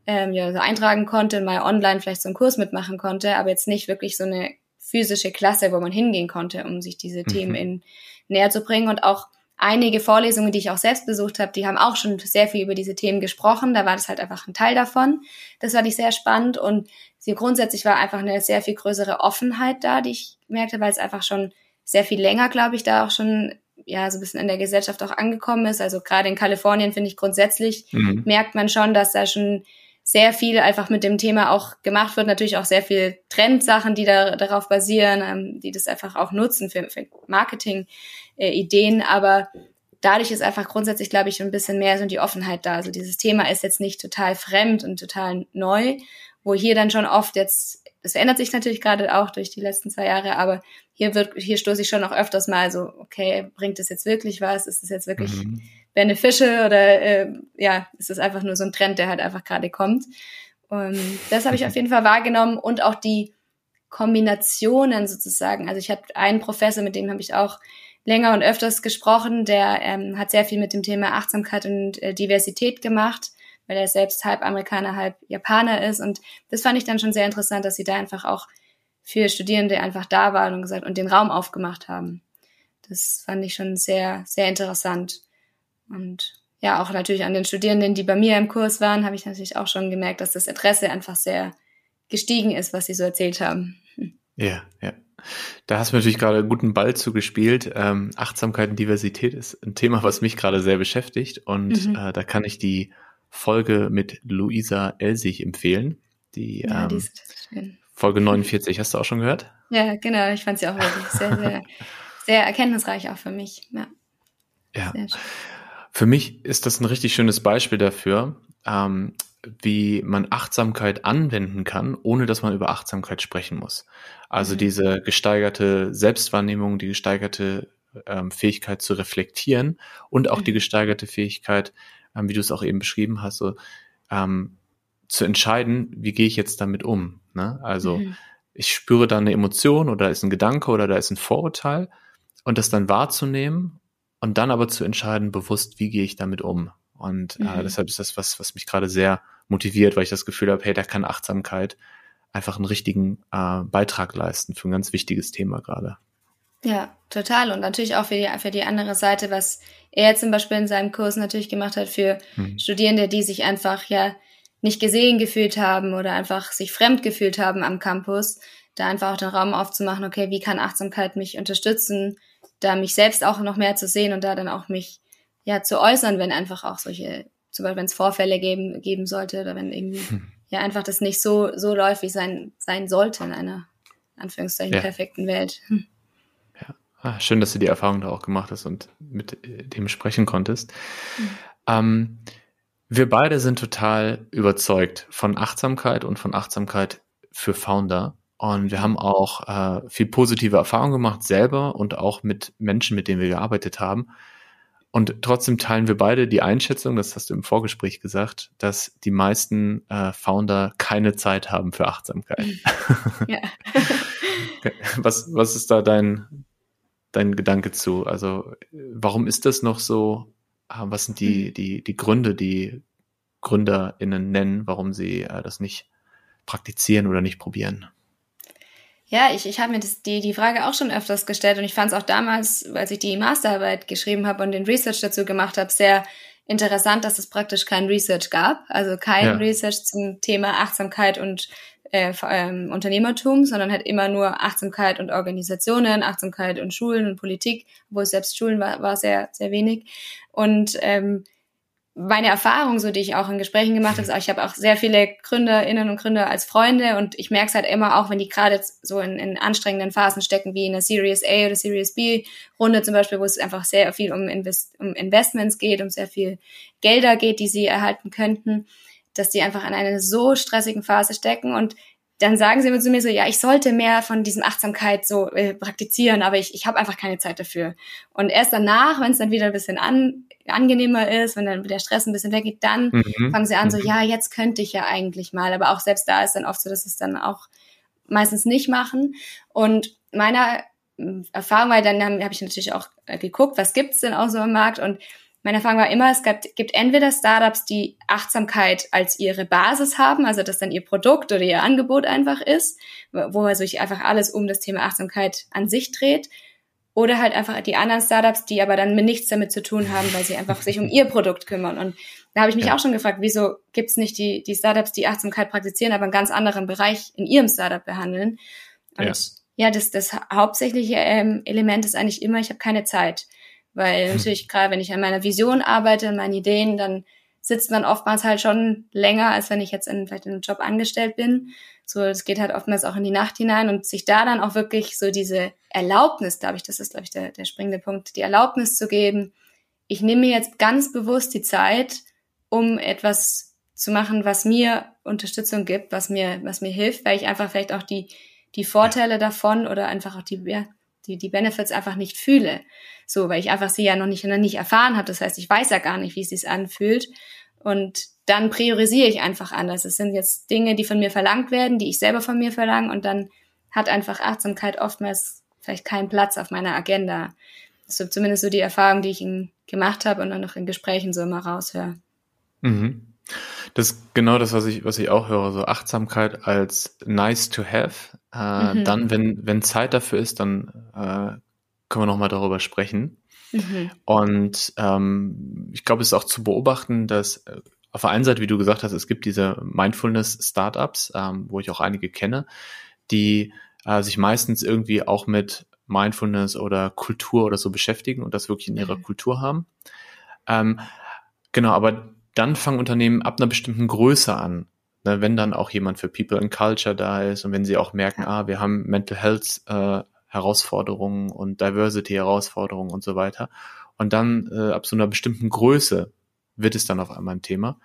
ähm, ja, so eintragen konnte, mal online vielleicht so einen Kurs mitmachen konnte, aber jetzt nicht wirklich so eine physische Klasse, wo man hingehen konnte, um sich diese mhm. Themen in, näher zu bringen. Und auch einige Vorlesungen, die ich auch selbst besucht habe, die haben auch schon sehr viel über diese Themen gesprochen. Da war das halt einfach ein Teil davon. Das fand ich sehr spannend und sie grundsätzlich war einfach eine sehr viel größere Offenheit da, die ich merkte, weil es einfach schon sehr viel länger, glaube ich, da auch schon ja so ein bisschen in der Gesellschaft auch angekommen ist. Also gerade in Kalifornien finde ich grundsätzlich mhm. merkt man schon, dass da schon sehr viel einfach mit dem Thema auch gemacht wird. Natürlich auch sehr viel Trendsachen, die da darauf basieren, ähm, die das einfach auch nutzen für, für Marketing-Ideen. Äh, Aber dadurch ist einfach grundsätzlich, glaube ich, ein bisschen mehr so die Offenheit da. Also dieses Thema ist jetzt nicht total fremd und total neu, wo hier dann schon oft jetzt, das verändert sich natürlich gerade auch durch die letzten zwei Jahre, aber hier wird, hier stoße ich schon auch öfters mal so, okay, bringt das jetzt wirklich was? Ist das jetzt wirklich mhm beneficial oder äh, ja, es ist einfach nur so ein Trend, der halt einfach gerade kommt. Und das habe ich auf jeden Fall wahrgenommen und auch die Kombinationen sozusagen. Also ich hatte einen Professor, mit dem habe ich auch länger und öfters gesprochen, der ähm, hat sehr viel mit dem Thema Achtsamkeit und äh, Diversität gemacht, weil er selbst halb Amerikaner, halb Japaner ist. Und das fand ich dann schon sehr interessant, dass sie da einfach auch für Studierende einfach da waren und gesagt und den Raum aufgemacht haben. Das fand ich schon sehr, sehr interessant. Und ja, auch natürlich an den Studierenden, die bei mir im Kurs waren, habe ich natürlich auch schon gemerkt, dass das Interesse einfach sehr gestiegen ist, was sie so erzählt haben. Ja, ja. Da hast du natürlich gerade einen guten Ball zugespielt. Ähm, Achtsamkeit und Diversität ist ein Thema, was mich gerade sehr beschäftigt. Und mhm. äh, da kann ich die Folge mit Luisa Elsig empfehlen. Die, ja, ähm, die ist schön. Folge 49, hast du auch schon gehört? Ja, genau. Ich fand sie auch wirklich sehr, sehr, sehr erkenntnisreich auch für mich. Ja. Ja. Für mich ist das ein richtig schönes Beispiel dafür, ähm, wie man Achtsamkeit anwenden kann, ohne dass man über Achtsamkeit sprechen muss. Also mhm. diese gesteigerte Selbstwahrnehmung, die gesteigerte ähm, Fähigkeit zu reflektieren und auch mhm. die gesteigerte Fähigkeit, ähm, wie du es auch eben beschrieben hast, so, ähm, zu entscheiden, wie gehe ich jetzt damit um. Ne? Also mhm. ich spüre da eine Emotion oder da ist ein Gedanke oder da ist ein Vorurteil und das dann wahrzunehmen und dann aber zu entscheiden, bewusst, wie gehe ich damit um. Und äh, mhm. deshalb ist das was, was mich gerade sehr motiviert, weil ich das Gefühl habe, hey, da kann Achtsamkeit einfach einen richtigen äh, Beitrag leisten für ein ganz wichtiges Thema gerade. Ja, total. Und natürlich auch für die, für die andere Seite, was er zum Beispiel in seinem Kurs natürlich gemacht hat für mhm. Studierende, die sich einfach ja nicht gesehen gefühlt haben oder einfach sich fremd gefühlt haben am Campus, da einfach auch den Raum aufzumachen, okay, wie kann Achtsamkeit mich unterstützen, da mich selbst auch noch mehr zu sehen und da dann auch mich ja zu äußern, wenn einfach auch solche, zum Beispiel wenn es Vorfälle geben, geben sollte oder wenn irgendwie hm. ja einfach das nicht so, so läuft, wie sein, sein sollte in einer Anführungszeichen ja. perfekten Welt. Hm. Ah, schön, dass du die Erfahrung da auch gemacht hast und mit dem sprechen konntest. Hm. Ähm, wir beide sind total überzeugt von Achtsamkeit und von Achtsamkeit für Founder. Und wir haben auch äh, viel positive Erfahrungen gemacht, selber und auch mit Menschen, mit denen wir gearbeitet haben. Und trotzdem teilen wir beide die Einschätzung, das hast du im Vorgespräch gesagt, dass die meisten äh, Founder keine Zeit haben für Achtsamkeit. Ja. was, was ist da dein, dein Gedanke zu? Also, warum ist das noch so? Ah, was sind die, hm. die, die Gründe, die GründerInnen nennen, warum sie äh, das nicht praktizieren oder nicht probieren? Ja, ich, ich habe mir das, die, die Frage auch schon öfters gestellt und ich fand es auch damals, als ich die Masterarbeit geschrieben habe und den Research dazu gemacht habe, sehr interessant, dass es praktisch kein Research gab, also kein ja. Research zum Thema Achtsamkeit und äh, ähm, Unternehmertum, sondern halt immer nur Achtsamkeit und Organisationen, Achtsamkeit und Schulen und Politik, wo es selbst Schulen war, war sehr, sehr wenig. Und ähm, meine Erfahrung, so die ich auch in Gesprächen gemacht habe, ich habe auch sehr viele Gründerinnen und Gründer als Freunde und ich merke es halt immer auch, wenn die gerade so in, in anstrengenden Phasen stecken, wie in der Series A oder Series B Runde zum Beispiel, wo es einfach sehr viel um, Invest um Investments geht, um sehr viel Gelder geht, die sie erhalten könnten, dass die einfach an einer so stressigen Phase stecken und dann sagen sie immer zu mir so, ja, ich sollte mehr von diesem Achtsamkeit so äh, praktizieren, aber ich, ich habe einfach keine Zeit dafür. Und erst danach, wenn es dann wieder ein bisschen an, angenehmer ist, wenn dann der Stress ein bisschen weggeht, dann mhm. fangen sie an so, mhm. ja, jetzt könnte ich ja eigentlich mal. Aber auch selbst da ist dann oft so, dass es dann auch meistens nicht machen. Und meiner hm, Erfahrung, weil dann habe hab ich natürlich auch äh, geguckt, was gibt's denn auch so im Markt und meine Erfahrung war immer, es gibt, gibt entweder Startups, die Achtsamkeit als ihre Basis haben, also dass dann ihr Produkt oder ihr Angebot einfach ist, wo also sich einfach alles um das Thema Achtsamkeit an sich dreht. Oder halt einfach die anderen Startups, die aber dann mit nichts damit zu tun haben, weil sie einfach sich um ihr Produkt kümmern. Und da habe ich mich ja. auch schon gefragt, wieso gibt es nicht die, die Startups, die Achtsamkeit praktizieren, aber einen ganz anderen Bereich in ihrem Startup behandeln. Und ja, ja das, das hauptsächliche ähm, Element ist eigentlich immer, ich habe keine Zeit. Weil hm. natürlich gerade, wenn ich an meiner Vision arbeite, an meinen Ideen, dann sitzt man oftmals halt schon länger, als wenn ich jetzt in, vielleicht in einem Job angestellt bin. So, es geht halt oftmals auch in die Nacht hinein und sich da dann auch wirklich so diese Erlaubnis, glaube ich, das ist, glaube ich, der, der springende Punkt, die Erlaubnis zu geben, ich nehme mir jetzt ganz bewusst die Zeit, um etwas zu machen, was mir Unterstützung gibt, was mir, was mir hilft, weil ich einfach vielleicht auch die, die Vorteile davon oder einfach auch die, ja, die, die Benefits einfach nicht fühle. So, weil ich einfach sie ja noch nicht, noch nicht erfahren habe. Das heißt, ich weiß ja gar nicht, wie es sich anfühlt. Und dann priorisiere ich einfach anders. Es sind jetzt Dinge, die von mir verlangt werden, die ich selber von mir verlange. Und dann hat einfach Achtsamkeit oftmals vielleicht keinen Platz auf meiner Agenda. Das ist zumindest so die Erfahrung, die ich gemacht habe und dann noch in Gesprächen so immer raushöre. Mhm. Das ist genau das, was ich, was ich auch höre, so Achtsamkeit als nice to have. Äh, mhm. Dann, wenn, wenn Zeit dafür ist, dann äh, können wir nochmal darüber sprechen. Mhm. Und ähm, ich glaube, es ist auch zu beobachten, dass äh, auf der einen Seite, wie du gesagt hast, es gibt diese Mindfulness-Startups, ähm, wo ich auch einige kenne, die äh, sich meistens irgendwie auch mit Mindfulness oder Kultur oder so beschäftigen und das wirklich in ihrer mhm. Kultur haben. Ähm, genau, aber dann fangen Unternehmen ab einer bestimmten Größe an. Ne, wenn dann auch jemand für People and Culture da ist und wenn sie auch merken, ah, wir haben Mental Health äh, Herausforderungen und Diversity Herausforderungen und so weiter. Und dann äh, ab so einer bestimmten Größe wird es dann auf einmal ein Thema.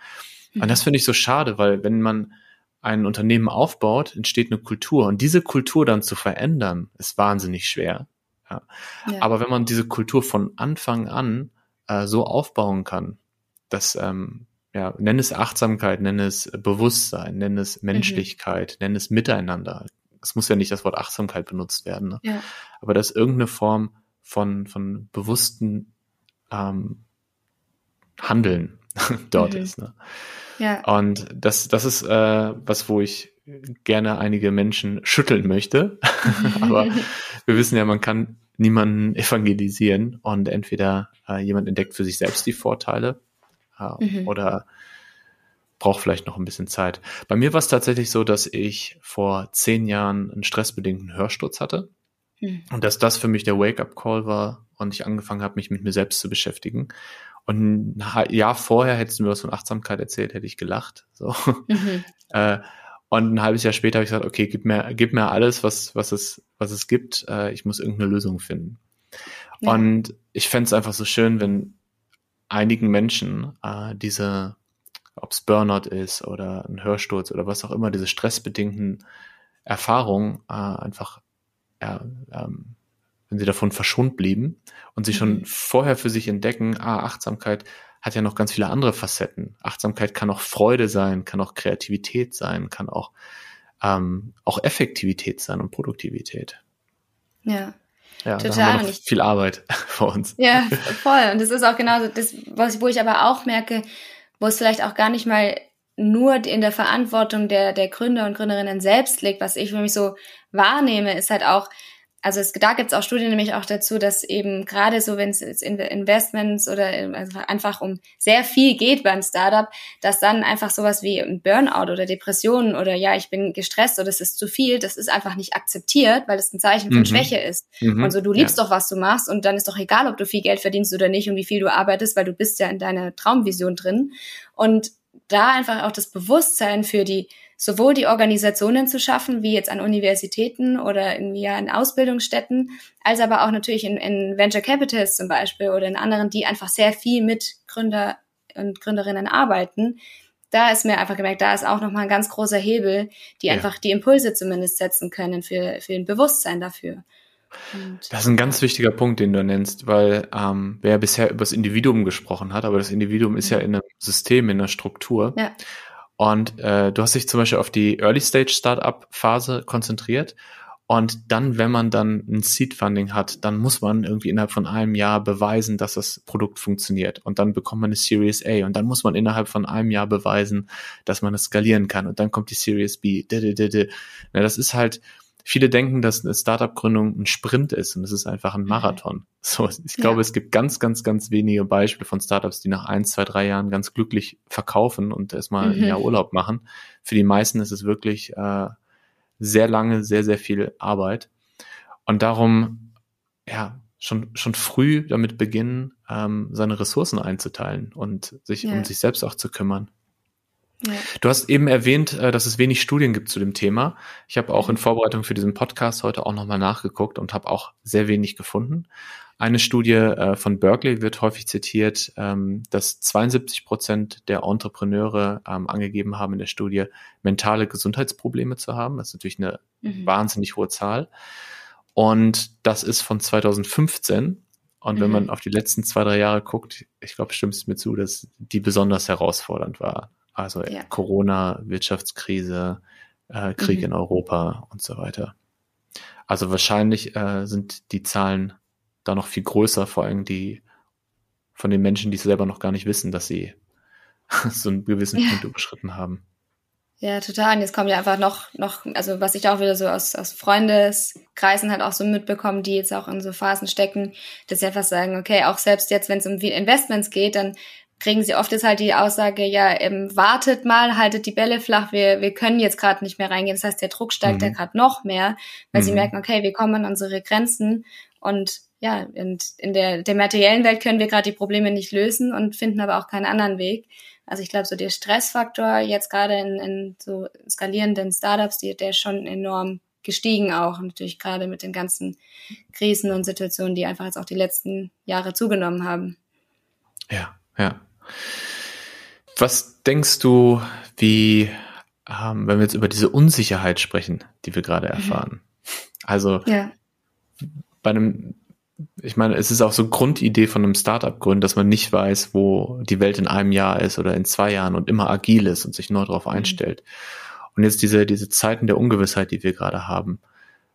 Mhm. Und das finde ich so schade, weil wenn man ein Unternehmen aufbaut, entsteht eine Kultur und diese Kultur dann zu verändern, ist wahnsinnig schwer. Ja. Ja. Aber wenn man diese Kultur von Anfang an äh, so aufbauen kann, dass, ähm, ja, nenn es Achtsamkeit, nenn es Bewusstsein, nenn es mhm. Menschlichkeit, mhm. nenn es Miteinander. Es muss ja nicht das Wort Achtsamkeit benutzt werden, ne? ja. aber dass irgendeine Form von, von bewussten ähm, Handeln dort mhm. ist. Ne? Ja. Und das, das ist äh, was, wo ich gerne einige Menschen schütteln möchte. aber wir wissen ja, man kann niemanden evangelisieren und entweder äh, jemand entdeckt für sich selbst die Vorteile mhm. oder braucht vielleicht noch ein bisschen Zeit. Bei mir war es tatsächlich so, dass ich vor zehn Jahren einen stressbedingten Hörsturz hatte mhm. und dass das für mich der Wake-up-Call war und ich angefangen habe, mich mit mir selbst zu beschäftigen. Und ein Jahr vorher hättest du mir was von Achtsamkeit erzählt, hätte ich gelacht. So. Mhm. äh, und ein halbes Jahr später habe ich gesagt, okay, gib mir, gib mir alles, was, was, es, was es gibt. Äh, ich muss irgendeine Lösung finden. Ja. Und ich fände es einfach so schön, wenn einigen Menschen äh, diese, ob es Burnout ist oder ein Hörsturz oder was auch immer, diese stressbedingten Erfahrungen äh, einfach, ja, ähm, wenn sie davon verschont blieben und sie mhm. schon vorher für sich entdecken, ah, Achtsamkeit hat ja noch ganz viele andere Facetten. Achtsamkeit kann auch Freude sein, kann auch Kreativität sein, kann auch, ähm, auch Effektivität sein und Produktivität. Ja. Ja, Total. Da haben wir noch viel Arbeit vor uns. Ja, voll. Und das ist auch genauso das, was, wo ich aber auch merke, wo es vielleicht auch gar nicht mal nur in der Verantwortung der, der Gründer und Gründerinnen selbst liegt, was ich für mich so wahrnehme, ist halt auch, also es, da gibt es auch Studien nämlich auch dazu, dass eben gerade so, wenn es Investments oder also einfach um sehr viel geht beim Startup, dass dann einfach sowas wie ein Burnout oder Depressionen oder ja, ich bin gestresst oder es ist zu viel, das ist einfach nicht akzeptiert, weil es ein Zeichen von mhm. Schwäche ist. Mhm. Und so, du liebst ja. doch, was du machst und dann ist doch egal, ob du viel Geld verdienst oder nicht und wie viel du arbeitest, weil du bist ja in deiner Traumvision drin. Und da einfach auch das Bewusstsein für die sowohl die Organisationen zu schaffen, wie jetzt an Universitäten oder irgendwie ja in Ausbildungsstätten, als aber auch natürlich in, in Venture Capitals zum Beispiel oder in anderen, die einfach sehr viel mit Gründer und Gründerinnen arbeiten. Da ist mir einfach gemerkt, da ist auch nochmal ein ganz großer Hebel, die ja. einfach die Impulse zumindest setzen können für, für ein Bewusstsein dafür. Und das ist ein ganz wichtiger Punkt, den du nennst, weil ähm, wer bisher über das Individuum gesprochen hat, aber das Individuum ist ja mhm. in einem System, in einer Struktur. Ja. Und äh, du hast dich zum Beispiel auf die Early Stage Startup Phase konzentriert. Und dann, wenn man dann ein Seed-Funding hat, dann muss man irgendwie innerhalb von einem Jahr beweisen, dass das Produkt funktioniert. Und dann bekommt man eine Series A. Und dann muss man innerhalb von einem Jahr beweisen, dass man es skalieren kann. Und dann kommt die Series B. Das ist halt, viele denken, dass eine Startup-Gründung ein Sprint ist und es ist einfach ein mhm. Marathon. So, ich glaube, ja. es gibt ganz, ganz, ganz wenige Beispiele von Startups, die nach ein, zwei, drei Jahren ganz glücklich verkaufen und erstmal mhm. ein Jahr Urlaub machen. Für die meisten ist es wirklich äh, sehr lange, sehr, sehr viel Arbeit. Und darum, ja, schon, schon früh damit beginnen, ähm, seine Ressourcen einzuteilen und sich ja. um sich selbst auch zu kümmern. Ja. Du hast eben erwähnt, äh, dass es wenig Studien gibt zu dem Thema. Ich habe auch in Vorbereitung für diesen Podcast heute auch nochmal nachgeguckt und habe auch sehr wenig gefunden. Eine Studie äh, von Berkeley wird häufig zitiert, ähm, dass 72 Prozent der Entrepreneure ähm, angegeben haben in der Studie, mentale Gesundheitsprobleme zu haben. Das ist natürlich eine mhm. wahnsinnig hohe Zahl. Und das ist von 2015. Und wenn mhm. man auf die letzten zwei, drei Jahre guckt, ich glaube, stimmst du mir zu, dass die besonders herausfordernd war. Also ja. Corona, Wirtschaftskrise, äh, Krieg mhm. in Europa und so weiter. Also wahrscheinlich äh, sind die Zahlen da noch viel größer, vor allem die von den Menschen, die selber noch gar nicht wissen, dass sie so einen gewissen ja. Punkt überschritten haben. Ja, total. Und jetzt kommen ja einfach noch, noch, also was ich auch wieder so aus, aus Freundeskreisen halt auch so mitbekommen, die jetzt auch in so Phasen stecken, dass sie einfach sagen, okay, auch selbst jetzt, wenn es um Investments geht, dann kriegen sie oft ist halt die Aussage, ja, ähm, wartet mal, haltet die Bälle flach, wir, wir können jetzt gerade nicht mehr reingehen. Das heißt, der Druck steigt mhm. ja gerade noch mehr, weil mhm. sie merken, okay, wir kommen an unsere Grenzen und ja, und in der, der materiellen Welt können wir gerade die Probleme nicht lösen und finden aber auch keinen anderen Weg. Also ich glaube, so der Stressfaktor jetzt gerade in, in so skalierenden Startups, die, der ist schon enorm gestiegen auch. Und natürlich gerade mit den ganzen Krisen und Situationen, die einfach jetzt auch die letzten Jahre zugenommen haben. Ja, ja. Was denkst du, wie, ähm, wenn wir jetzt über diese Unsicherheit sprechen, die wir gerade mhm. erfahren? Also ja. bei einem ich meine, es ist auch so Grundidee von einem Startup-Gründen, dass man nicht weiß, wo die Welt in einem Jahr ist oder in zwei Jahren und immer agil ist und sich nur darauf mhm. einstellt. Und jetzt diese, diese Zeiten der Ungewissheit, die wir gerade haben,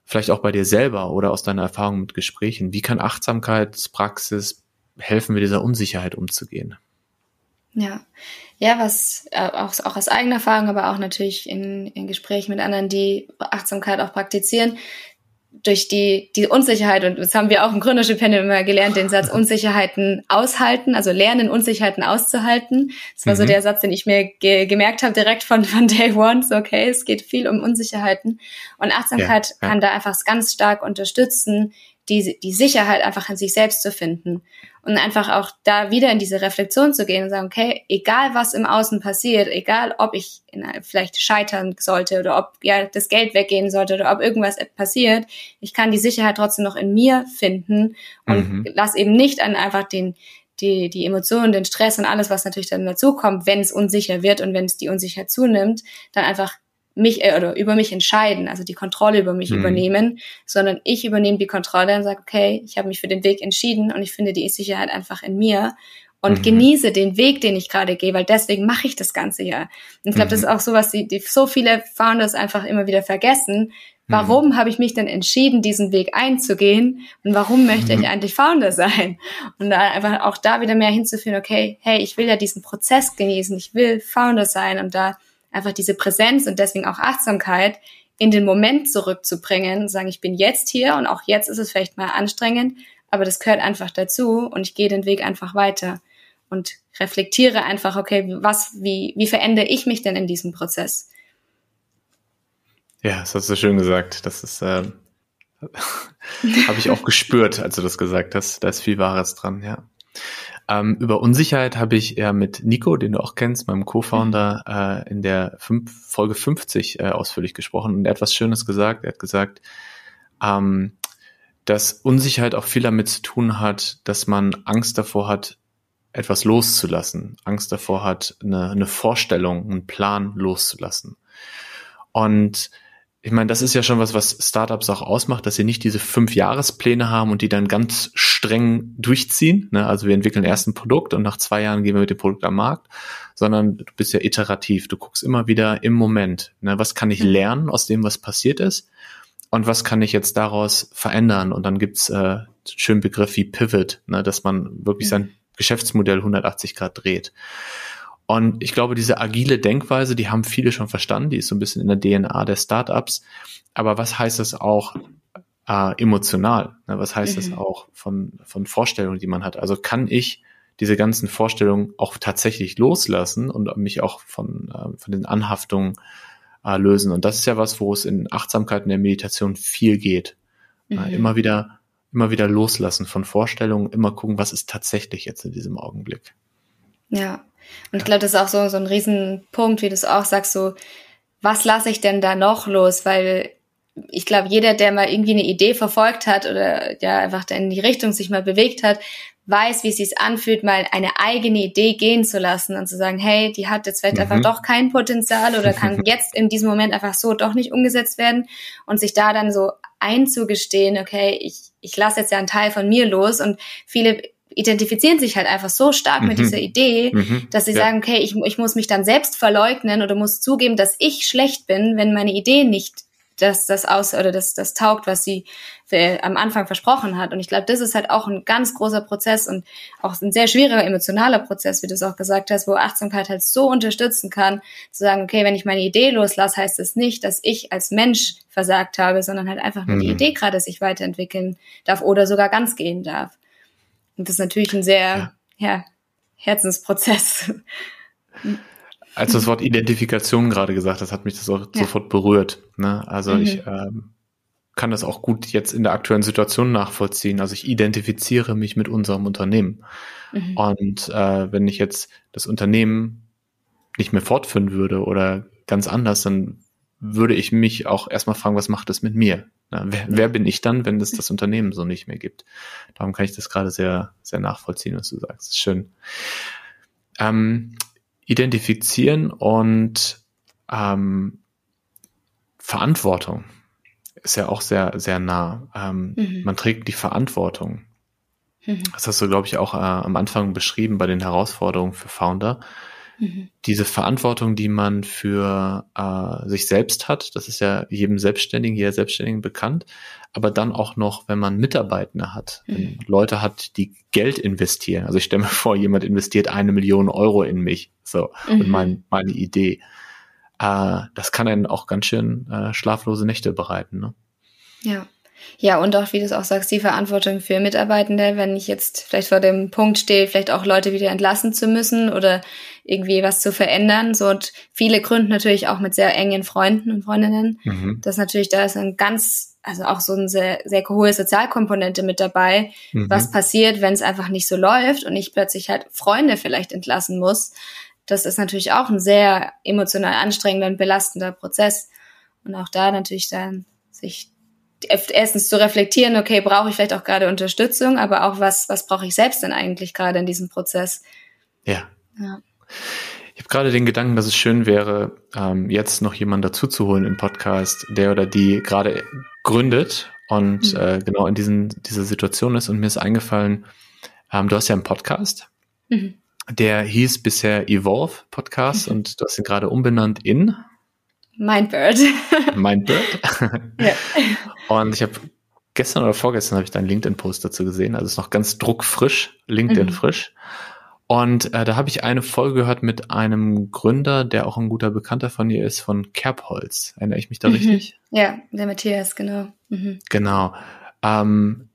vielleicht auch bei dir selber oder aus deiner Erfahrung mit Gesprächen, wie kann Achtsamkeitspraxis helfen, mit dieser Unsicherheit umzugehen? Ja, ja, was äh, auch, auch aus eigener Erfahrung, aber auch natürlich in, in Gesprächen mit anderen, die Achtsamkeit auch praktizieren, durch die, die Unsicherheit, und das haben wir auch im Gründerstipendium immer gelernt, den Satz Unsicherheiten aushalten, also lernen, Unsicherheiten auszuhalten. Das war mhm. so der Satz, den ich mir ge gemerkt habe, direkt von, von Day One. So, okay, es geht viel um Unsicherheiten. Und Achtsamkeit ja, ja. kann da einfach ganz stark unterstützen, die, die Sicherheit einfach in sich selbst zu finden und einfach auch da wieder in diese Reflexion zu gehen und sagen, okay, egal was im Außen passiert, egal ob ich in, vielleicht scheitern sollte oder ob ja das Geld weggehen sollte oder ob irgendwas passiert, ich kann die Sicherheit trotzdem noch in mir finden und mhm. lass eben nicht an einfach den die, die Emotionen, den Stress und alles, was natürlich dann dazu kommt, wenn es unsicher wird und wenn es die Unsicherheit zunimmt, dann einfach mich äh, oder über mich entscheiden, also die Kontrolle über mich mhm. übernehmen, sondern ich übernehme die Kontrolle und sage, okay, ich habe mich für den Weg entschieden und ich finde die Sicherheit einfach in mir und mhm. genieße den Weg, den ich gerade gehe, weil deswegen mache ich das Ganze ja. Und ich glaube, mhm. das ist auch so was, die, die so viele Founders einfach immer wieder vergessen. Warum mhm. habe ich mich denn entschieden, diesen Weg einzugehen? Und warum möchte ich mhm. eigentlich Founder sein? Und da einfach auch da wieder mehr hinzuführen, okay, hey, ich will ja diesen Prozess genießen, ich will Founder sein und da einfach diese Präsenz und deswegen auch Achtsamkeit in den Moment zurückzubringen, sagen, ich bin jetzt hier und auch jetzt ist es vielleicht mal anstrengend, aber das gehört einfach dazu und ich gehe den Weg einfach weiter und reflektiere einfach, okay, was, wie, wie verändere ich mich denn in diesem Prozess? Ja, das hast du schön gesagt. Das ist, äh, habe ich auch gespürt, als du das gesagt hast. Da ist viel Wahres dran, ja. Ähm, über Unsicherheit habe ich ja mit Nico, den du auch kennst, meinem Co-Founder, mhm. äh, in der fünf, Folge 50 äh, ausführlich gesprochen und er hat was Schönes gesagt. Er hat gesagt, ähm, dass Unsicherheit auch viel damit zu tun hat, dass man Angst davor hat, etwas loszulassen, Angst davor hat, eine, eine Vorstellung, einen Plan loszulassen. Und ich meine, das ist ja schon was, was Startups auch ausmacht, dass sie nicht diese fünf Jahrespläne haben und die dann ganz streng durchziehen. Ne? Also wir entwickeln erst ein Produkt und nach zwei Jahren gehen wir mit dem Produkt am Markt, sondern du bist ja iterativ. Du guckst immer wieder im Moment, ne? was kann ich mhm. lernen aus dem, was passiert ist und was kann ich jetzt daraus verändern? Und dann gibt's äh, einen schönen Begriff wie Pivot, ne, dass man wirklich mhm. sein Geschäftsmodell 180 Grad dreht. Und ich glaube, diese agile Denkweise, die haben viele schon verstanden, die ist so ein bisschen in der DNA der Startups. Aber was heißt das auch äh, emotional? Ne? Was heißt mhm. das auch von, von Vorstellungen, die man hat? Also kann ich diese ganzen Vorstellungen auch tatsächlich loslassen und mich auch von, äh, von den Anhaftungen äh, lösen. Und das ist ja was, wo es in Achtsamkeit in der Meditation viel geht. Äh, mhm. Immer wieder, immer wieder loslassen von Vorstellungen, immer gucken, was ist tatsächlich jetzt in diesem Augenblick. Ja. Und ich glaube, das ist auch so, so ein Riesenpunkt, wie du es auch sagst, so, was lasse ich denn da noch los? Weil ich glaube, jeder, der mal irgendwie eine Idee verfolgt hat oder ja einfach in die Richtung sich mal bewegt hat, weiß, wie es sich anfühlt, mal eine eigene Idee gehen zu lassen und zu sagen, hey, die hat jetzt vielleicht mhm. einfach doch kein Potenzial oder kann jetzt in diesem Moment einfach so doch nicht umgesetzt werden und sich da dann so einzugestehen, okay, ich, ich lasse jetzt ja einen Teil von mir los und viele identifizieren sich halt einfach so stark mhm. mit dieser Idee, mhm. dass sie ja. sagen, okay, ich, ich muss mich dann selbst verleugnen oder muss zugeben, dass ich schlecht bin, wenn meine Idee nicht dass das aus oder das, das taugt, was sie für, am Anfang versprochen hat. Und ich glaube, das ist halt auch ein ganz großer Prozess und auch ein sehr schwieriger emotionaler Prozess, wie du es auch gesagt hast, wo Achtsamkeit halt so unterstützen kann, zu sagen, okay, wenn ich meine Idee loslasse, heißt das nicht, dass ich als Mensch versagt habe, sondern halt einfach nur mhm. die Idee gerade sich weiterentwickeln darf oder sogar ganz gehen darf. Und das ist natürlich ein sehr, ja, ja Herzensprozess. Als du das Wort Identifikation gerade gesagt hast, hat mich das auch ja. sofort berührt. Ne? Also mhm. ich ähm, kann das auch gut jetzt in der aktuellen Situation nachvollziehen. Also ich identifiziere mich mit unserem Unternehmen. Mhm. Und äh, wenn ich jetzt das Unternehmen nicht mehr fortführen würde oder ganz anders, dann würde ich mich auch erstmal fragen, was macht das mit mir? Na, wer, wer, bin ich dann, wenn es das Unternehmen so nicht mehr gibt? Darum kann ich das gerade sehr, sehr nachvollziehen, was du sagst. Das ist schön. Ähm, identifizieren und ähm, Verantwortung ist ja auch sehr, sehr nah. Ähm, mhm. Man trägt die Verantwortung. Mhm. Das hast du, glaube ich, auch äh, am Anfang beschrieben bei den Herausforderungen für Founder. Mhm. Diese Verantwortung, die man für äh, sich selbst hat, das ist ja jedem Selbstständigen, jeder Selbstständigen bekannt, aber dann auch noch, wenn man Mitarbeitende hat, mhm. Leute hat, die Geld investieren. Also ich stelle mir vor, jemand investiert eine Million Euro in mich, so, mhm. und mein, meine Idee. Äh, das kann einen auch ganz schön äh, schlaflose Nächte bereiten, ne? Ja. Ja, und auch, wie du es auch sagst, die Verantwortung für Mitarbeitende, wenn ich jetzt vielleicht vor dem Punkt stehe, vielleicht auch Leute wieder entlassen zu müssen oder irgendwie was zu verändern. So und viele gründen natürlich auch mit sehr engen Freunden und Freundinnen. Mhm. Das natürlich, da ist ein ganz, also auch so eine sehr, sehr hohe Sozialkomponente mit dabei. Mhm. Was passiert, wenn es einfach nicht so läuft und ich plötzlich halt Freunde vielleicht entlassen muss? Das ist natürlich auch ein sehr emotional anstrengender und belastender Prozess. Und auch da natürlich dann sich erstens zu reflektieren, okay, brauche ich vielleicht auch gerade Unterstützung, aber auch was, was brauche ich selbst denn eigentlich gerade in diesem Prozess? Ja. ja. Ich habe gerade den Gedanken, dass es schön wäre, ähm, jetzt noch jemanden dazu zu holen im Podcast, der oder die gerade gründet und mhm. äh, genau in diesen, dieser Situation ist. Und mir ist eingefallen, ähm, du hast ja einen Podcast, mhm. der hieß bisher Evolve Podcast mhm. und du hast ihn gerade umbenannt in Mindbird. Mindbird. ja. Und ich habe gestern oder vorgestern habe ich deinen LinkedIn-Post dazu gesehen. Also ist noch ganz druckfrisch, LinkedIn mhm. frisch. Und äh, da habe ich eine Folge gehört mit einem Gründer, der auch ein guter Bekannter von dir ist, von Kerbholz. Erinnere ich mich da mhm. richtig? Ja, der Matthias, genau. Mhm. Genau. Ähm,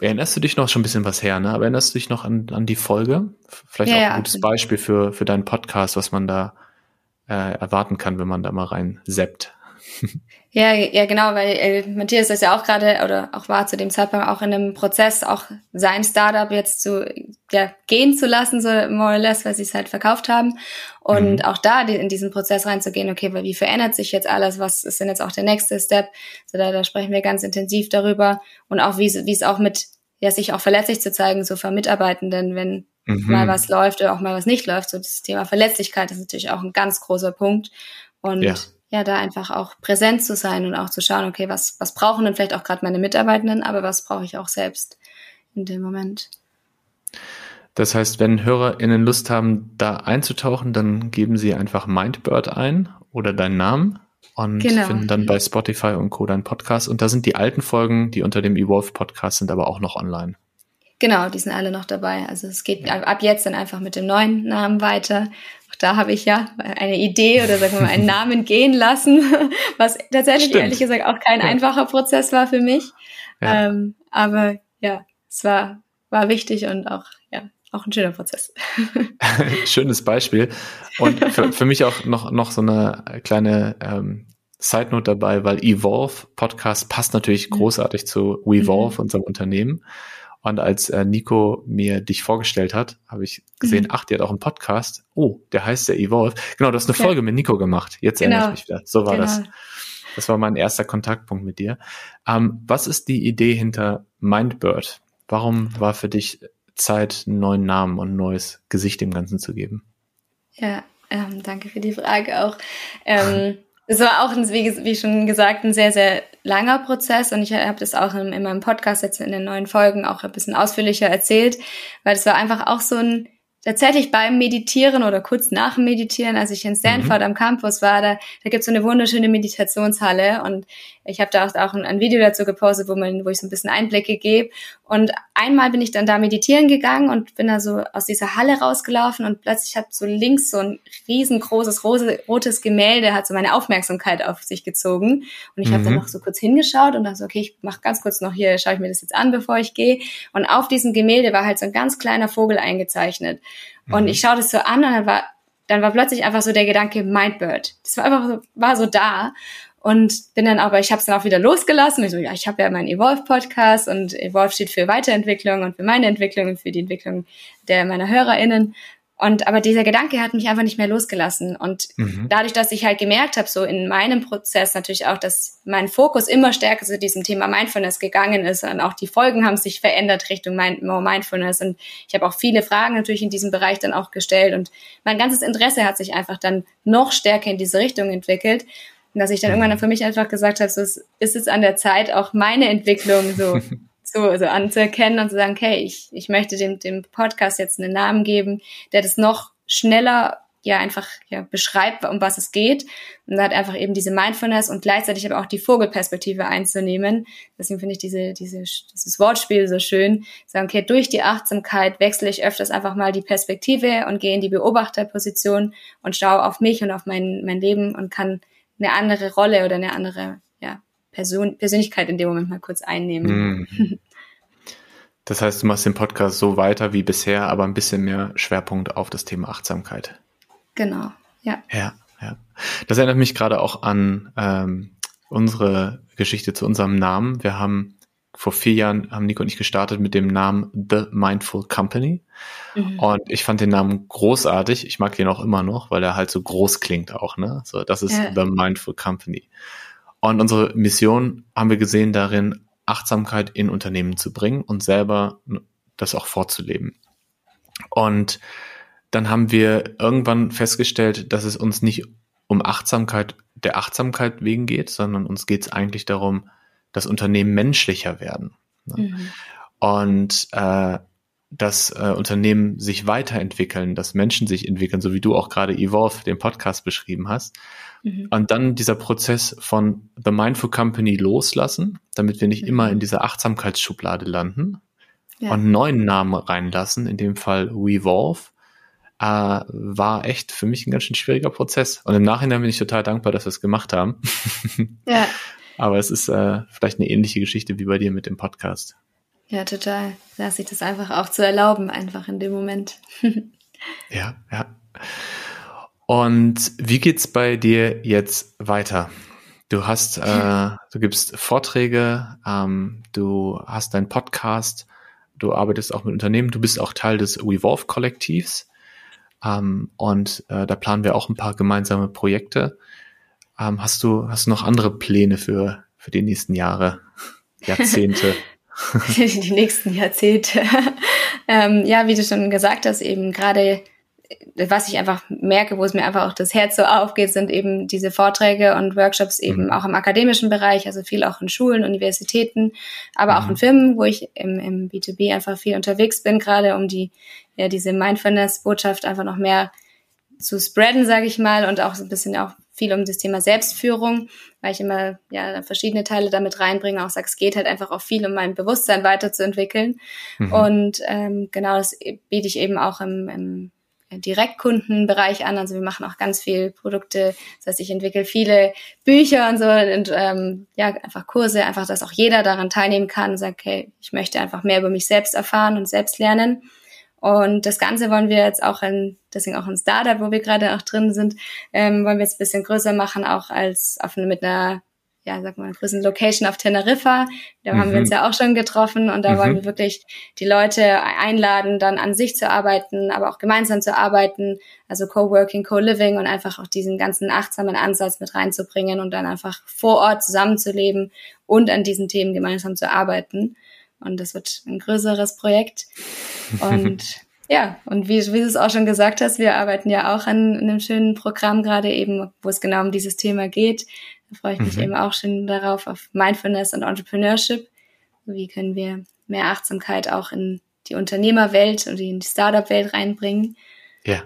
erinnerst du dich noch schon ein bisschen was her, ne? Aber erinnerst du dich noch an, an die Folge? Vielleicht ja, auch ein gutes ja. Beispiel für, für deinen Podcast, was man da äh, erwarten kann, wenn man da mal rein seppt. Ja, ja, genau, weil äh, Matthias ist ja auch gerade oder auch war zu dem Zeitpunkt auch in einem Prozess, auch sein Startup jetzt zu ja, gehen zu lassen, so more or less, weil sie es halt verkauft haben. Und mhm. auch da in diesen Prozess reinzugehen, okay, weil wie verändert sich jetzt alles, was ist denn jetzt auch der nächste Step? So da, da sprechen wir ganz intensiv darüber und auch wie, wie es auch mit, ja, sich auch verletzlich zu zeigen, so für Mitarbeitenden, wenn mhm. mal was läuft oder auch mal was nicht läuft. So das Thema Verletzlichkeit ist natürlich auch ein ganz großer Punkt. Und ja ja, da einfach auch präsent zu sein und auch zu schauen, okay, was, was brauchen denn vielleicht auch gerade meine Mitarbeitenden, aber was brauche ich auch selbst in dem Moment. Das heißt, wenn HörerInnen Lust haben, da einzutauchen, dann geben sie einfach Mindbird ein oder deinen Namen und genau. finden dann bei Spotify und Co. deinen Podcast. Und da sind die alten Folgen, die unter dem Evolve Podcast sind, aber auch noch online. Genau, die sind alle noch dabei. Also es geht ab jetzt dann einfach mit dem neuen Namen weiter. Da habe ich ja eine Idee oder sagen wir mal einen Namen gehen lassen, was tatsächlich Stimmt. ehrlich gesagt auch kein ja. einfacher Prozess war für mich. Ja. Ähm, aber ja, es war, war wichtig und auch, ja, auch ein schöner Prozess. Schönes Beispiel. Und für, für mich auch noch, noch so eine kleine ähm, Side Note dabei, weil Evolve Podcast passt natürlich mhm. großartig zu WeVolve, mhm. unserem Unternehmen. Und als äh, Nico mir dich vorgestellt hat, habe ich gesehen, mhm. ach, der hat auch einen Podcast. Oh, der heißt der Evolve. Genau, du hast eine Folge ja. mit Nico gemacht. Jetzt genau. erinnere ich mich wieder. So war genau. das. Das war mein erster Kontaktpunkt mit dir. Ähm, was ist die Idee hinter Mindbird? Warum war für dich Zeit, einen neuen Namen und ein neues Gesicht dem Ganzen zu geben? Ja, ähm, danke für die Frage auch. Ähm, es war auch, ein, wie, wie, schon gesagt, ein sehr, sehr langer Prozess und ich habe das auch in, in, meinem Podcast jetzt in den neuen Folgen auch ein bisschen ausführlicher erzählt, weil es war einfach auch so ein tatsächlich beim Meditieren oder kurz nach dem Meditieren, als ich in Stanford mhm. am Campus war, da, da gibt es so eine wunderschöne Meditationshalle und ich habe da auch, auch ein, ein, Video dazu gepostet, wo, man, wo ich so ein bisschen Einblicke gebe. Und einmal bin ich dann da meditieren gegangen und bin da so aus dieser Halle rausgelaufen und plötzlich hat so links so ein riesengroßes rose, rotes Gemälde hat so meine Aufmerksamkeit auf sich gezogen. Und ich mhm. habe dann noch so kurz hingeschaut und dachte so, okay, ich mache ganz kurz noch hier, schaue ich mir das jetzt an, bevor ich gehe. Und auf diesem Gemälde war halt so ein ganz kleiner Vogel eingezeichnet. Und mhm. ich schaue das so an und dann war, dann war plötzlich einfach so der Gedanke Mindbird. Das war einfach so, war so da. Und bin dann aber, ich habe es dann auch wieder losgelassen. Ich so, ja, ich habe ja meinen Evolve-Podcast und Evolve steht für Weiterentwicklung und für meine Entwicklung und für die Entwicklung der meiner HörerInnen. Und aber dieser Gedanke hat mich einfach nicht mehr losgelassen. Und mhm. dadurch, dass ich halt gemerkt habe, so in meinem Prozess natürlich auch, dass mein Fokus immer stärker zu diesem Thema Mindfulness gegangen ist und auch die Folgen haben sich verändert Richtung More Mindfulness. Und ich habe auch viele Fragen natürlich in diesem Bereich dann auch gestellt. Und mein ganzes Interesse hat sich einfach dann noch stärker in diese Richtung entwickelt. Und dass ich dann irgendwann für mich einfach gesagt habe, so ist es an der Zeit, auch meine Entwicklung so so, so anzuerkennen und zu sagen, okay, ich, ich möchte dem, dem Podcast jetzt einen Namen geben, der das noch schneller ja einfach ja, beschreibt, um was es geht. Und hat einfach eben diese Mindfulness und gleichzeitig aber auch die Vogelperspektive einzunehmen. Deswegen finde ich diese, diese, dieses Wortspiel so schön. Sagen, okay, durch die Achtsamkeit wechsle ich öfters einfach mal die Perspektive und gehe in die Beobachterposition und schaue auf mich und auf mein, mein Leben und kann eine andere Rolle oder eine andere Person, Persönlichkeit in dem Moment mal kurz einnehmen. Mhm. Das heißt, du machst den Podcast so weiter wie bisher, aber ein bisschen mehr Schwerpunkt auf das Thema Achtsamkeit. Genau, ja. Ja, ja. Das erinnert mich gerade auch an ähm, unsere Geschichte zu unserem Namen. Wir haben vor vier Jahren haben Nico und ich gestartet mit dem Namen The Mindful Company. Mhm. Und ich fand den Namen großartig. Ich mag den auch immer noch, weil er halt so groß klingt auch, ne? So, das ist ja. The Mindful Company. Und unsere Mission haben wir gesehen darin, Achtsamkeit in Unternehmen zu bringen und selber das auch vorzuleben. Und dann haben wir irgendwann festgestellt, dass es uns nicht um Achtsamkeit der Achtsamkeit wegen geht, sondern uns geht es eigentlich darum, dass Unternehmen menschlicher werden. Ne? Mhm. Und äh, dass äh, Unternehmen sich weiterentwickeln, dass Menschen sich entwickeln, so wie du auch gerade Evolve, den Podcast beschrieben hast. Mhm. Und dann dieser Prozess von The Mindful Company loslassen, damit wir nicht mhm. immer in dieser Achtsamkeitsschublade landen ja. und einen neuen Namen reinlassen, in dem Fall Revolve, äh, war echt für mich ein ganz schön schwieriger Prozess. Und im Nachhinein bin ich total dankbar, dass wir es gemacht haben. ja. Aber es ist äh, vielleicht eine ähnliche Geschichte wie bei dir mit dem Podcast. Ja, total. Da sich das einfach auch zu erlauben, einfach in dem Moment. ja, ja. Und wie geht's bei dir jetzt weiter? Du hast, äh, du gibst Vorträge, ähm, du hast deinen Podcast, du arbeitest auch mit Unternehmen, du bist auch Teil des Revolve Kollektivs ähm, und äh, da planen wir auch ein paar gemeinsame Projekte. Ähm, hast du, hast du noch andere Pläne für für die nächsten Jahre, Jahrzehnte? die nächsten Jahrzehnte. ähm, ja, wie du schon gesagt hast, eben gerade was ich einfach merke, wo es mir einfach auch das Herz so aufgeht, sind eben diese Vorträge und Workshops eben mhm. auch im akademischen Bereich, also viel auch in Schulen, Universitäten, aber mhm. auch in Firmen, wo ich im, im B2B einfach viel unterwegs bin, gerade um die, ja, diese Mindfulness-Botschaft einfach noch mehr zu spreaden, sage ich mal, und auch so ein bisschen auch viel um das Thema Selbstführung, weil ich immer ja verschiedene Teile damit reinbringe. Auch sage, es geht halt einfach auch viel um mein Bewusstsein weiterzuentwickeln. Mhm. Und ähm, genau das biete ich eben auch im, im Direktkundenbereich an. Also wir machen auch ganz viel Produkte. Das heißt, ich entwickle viele Bücher und so und ähm, ja, einfach Kurse, einfach, dass auch jeder daran teilnehmen kann und sagt, okay, ich möchte einfach mehr über mich selbst erfahren und selbst lernen. Und das Ganze wollen wir jetzt auch in, deswegen auch ein Startup, wo wir gerade auch drin sind, ähm, wollen wir jetzt ein bisschen größer machen, auch als auf, mit einer ja, sag mal, größten Location auf Teneriffa. Da mhm. haben wir uns mhm. ja auch schon getroffen und da mhm. wollen wir wirklich die Leute einladen, dann an sich zu arbeiten, aber auch gemeinsam zu arbeiten, also Co-working, Co-living und einfach auch diesen ganzen achtsamen Ansatz mit reinzubringen und dann einfach vor Ort zusammenzuleben und an diesen Themen gemeinsam zu arbeiten. Und das wird ein größeres Projekt. Und ja, und wie, wie du es auch schon gesagt hast, wir arbeiten ja auch an einem schönen Programm gerade eben, wo es genau um dieses Thema geht. Da freue ich mich mhm. eben auch schon darauf, auf Mindfulness und Entrepreneurship. Wie können wir mehr Achtsamkeit auch in die Unternehmerwelt und in die Startup-Welt reinbringen? Ja.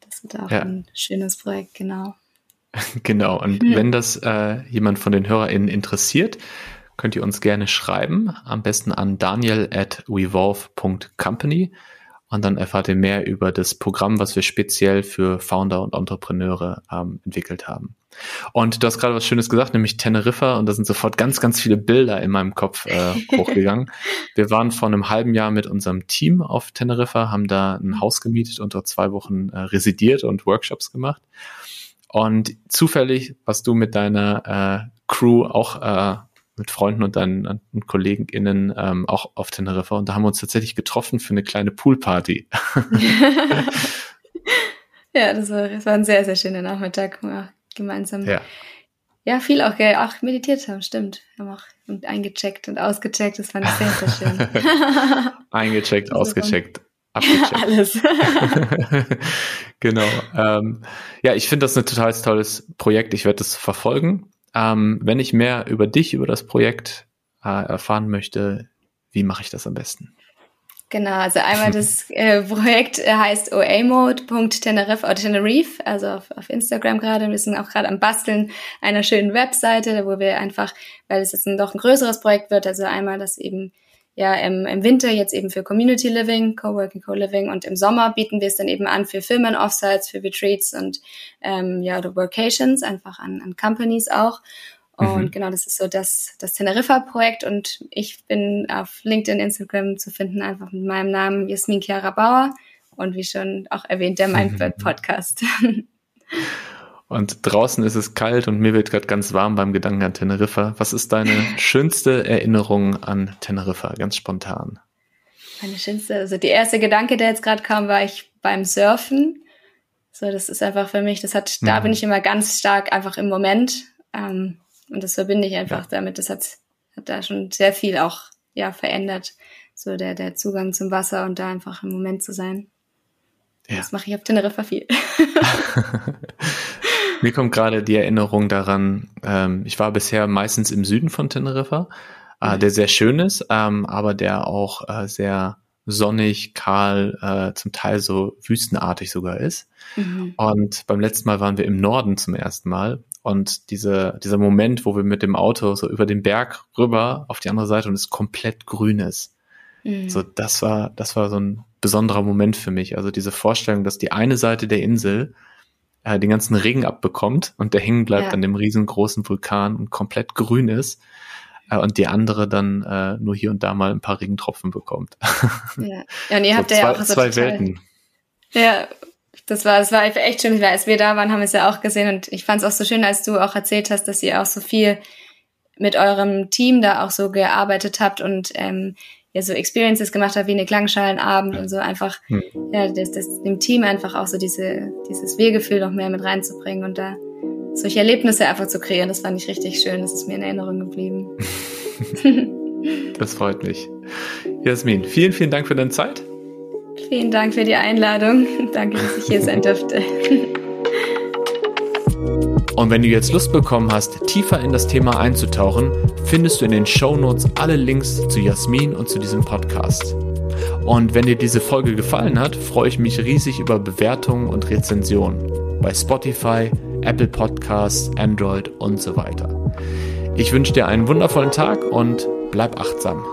Das wird auch ja. ein schönes Projekt, genau. Genau. Und mhm. wenn das äh, jemand von den HörerInnen interessiert, könnt ihr uns gerne schreiben. Am besten an daniel at wevolve.company. Und dann erfahrt ihr mehr über das Programm, was wir speziell für Founder und Entrepreneure ähm, entwickelt haben. Und du hast gerade was Schönes gesagt, nämlich Teneriffa. Und da sind sofort ganz, ganz viele Bilder in meinem Kopf äh, hochgegangen. wir waren vor einem halben Jahr mit unserem Team auf Teneriffa, haben da ein Haus gemietet und dort zwei Wochen äh, residiert und Workshops gemacht. Und zufällig warst du mit deiner äh, Crew auch äh, mit Freunden und deinen und KollegenInnen ähm, auch auf Teneriffa und da haben wir uns tatsächlich getroffen für eine kleine Poolparty. ja, das war, das war ein sehr, sehr schöner Nachmittag, wo wir gemeinsam ja. ja viel auch, auch meditiert haben, stimmt. Haben auch eingecheckt und ausgecheckt, das fand ich sehr, sehr schön. eingecheckt, ausgecheckt. Abgecheckt. Alles. genau. Ähm, ja, ich finde das ein total tolles Projekt. Ich werde das verfolgen. Ähm, wenn ich mehr über dich, über das Projekt äh, erfahren möchte, wie mache ich das am besten? Genau, also einmal das äh, Projekt äh, heißt oamode.tenerife oder Tenerife, also auf, auf Instagram gerade. Wir sind auch gerade am Basteln einer schönen Webseite, wo wir einfach, weil es jetzt ein, doch ein größeres Projekt wird, also einmal das eben ja im, im Winter jetzt eben für Community Living, Coworking, Co-Living und im Sommer bieten wir es dann eben an für Firmen, Offsites, für Retreats und ähm, ja, oder Workations, einfach an, an Companies auch. Und mhm. genau, das ist so das, das Teneriffa-Projekt und ich bin auf LinkedIn, Instagram zu finden, einfach mit meinem Namen Jasmin Chiara Bauer und wie schon auch erwähnt, der Mindbird Podcast. Und draußen ist es kalt und mir wird gerade ganz warm beim Gedanken an Teneriffa. Was ist deine schönste Erinnerung an Teneriffa, ganz spontan? Meine schönste, also die erste Gedanke, der jetzt gerade kam, war ich beim Surfen. So, das ist einfach für mich, das hat, mhm. da bin ich immer ganz stark einfach im Moment. Ähm, und das verbinde ich einfach ja. damit. Das hat, hat da schon sehr viel auch, ja, verändert. So der, der Zugang zum Wasser und da einfach im Moment zu sein. Ja. Das mache ich auf Teneriffa viel. Mir kommt gerade die Erinnerung daran, ähm, ich war bisher meistens im Süden von Teneriffa, äh, der sehr schön ist, ähm, aber der auch äh, sehr sonnig, kahl, äh, zum Teil so wüstenartig sogar ist. Mhm. Und beim letzten Mal waren wir im Norden zum ersten Mal. Und diese, dieser Moment, wo wir mit dem Auto so über den Berg rüber auf die andere Seite und es komplett grün ist. Mhm. So, das war, das war so ein besonderer Moment für mich. Also diese Vorstellung, dass die eine Seite der Insel äh, den ganzen Regen abbekommt und der hängen bleibt ja. an dem riesengroßen Vulkan und komplett grün ist äh, und die andere dann äh, nur hier und da mal ein paar Regentropfen bekommt. Ja, ja und ihr habt so ja auch so zwei total, Welten. Ja, das war, das war echt schön, weil als wir da waren, haben wir es ja auch gesehen und ich fand es auch so schön, als du auch erzählt hast, dass ihr auch so viel mit eurem Team da auch so gearbeitet habt und ähm, ja so Experiences gemacht habe, wie eine Klangschalenabend und so einfach, hm. ja, das, das, dem Team einfach auch so diese, dieses Wir-Gefühl noch mehr mit reinzubringen und da solche Erlebnisse einfach zu kreieren, das fand ich richtig schön, das ist mir in Erinnerung geblieben. das freut mich. Jasmin, vielen, vielen Dank für deine Zeit. Vielen Dank für die Einladung. Danke, dass ich hier sein durfte. Und wenn du jetzt Lust bekommen hast, tiefer in das Thema einzutauchen, findest du in den Show Notes alle Links zu Jasmin und zu diesem Podcast. Und wenn dir diese Folge gefallen hat, freue ich mich riesig über Bewertungen und Rezensionen bei Spotify, Apple Podcasts, Android und so weiter. Ich wünsche dir einen wundervollen Tag und bleib achtsam.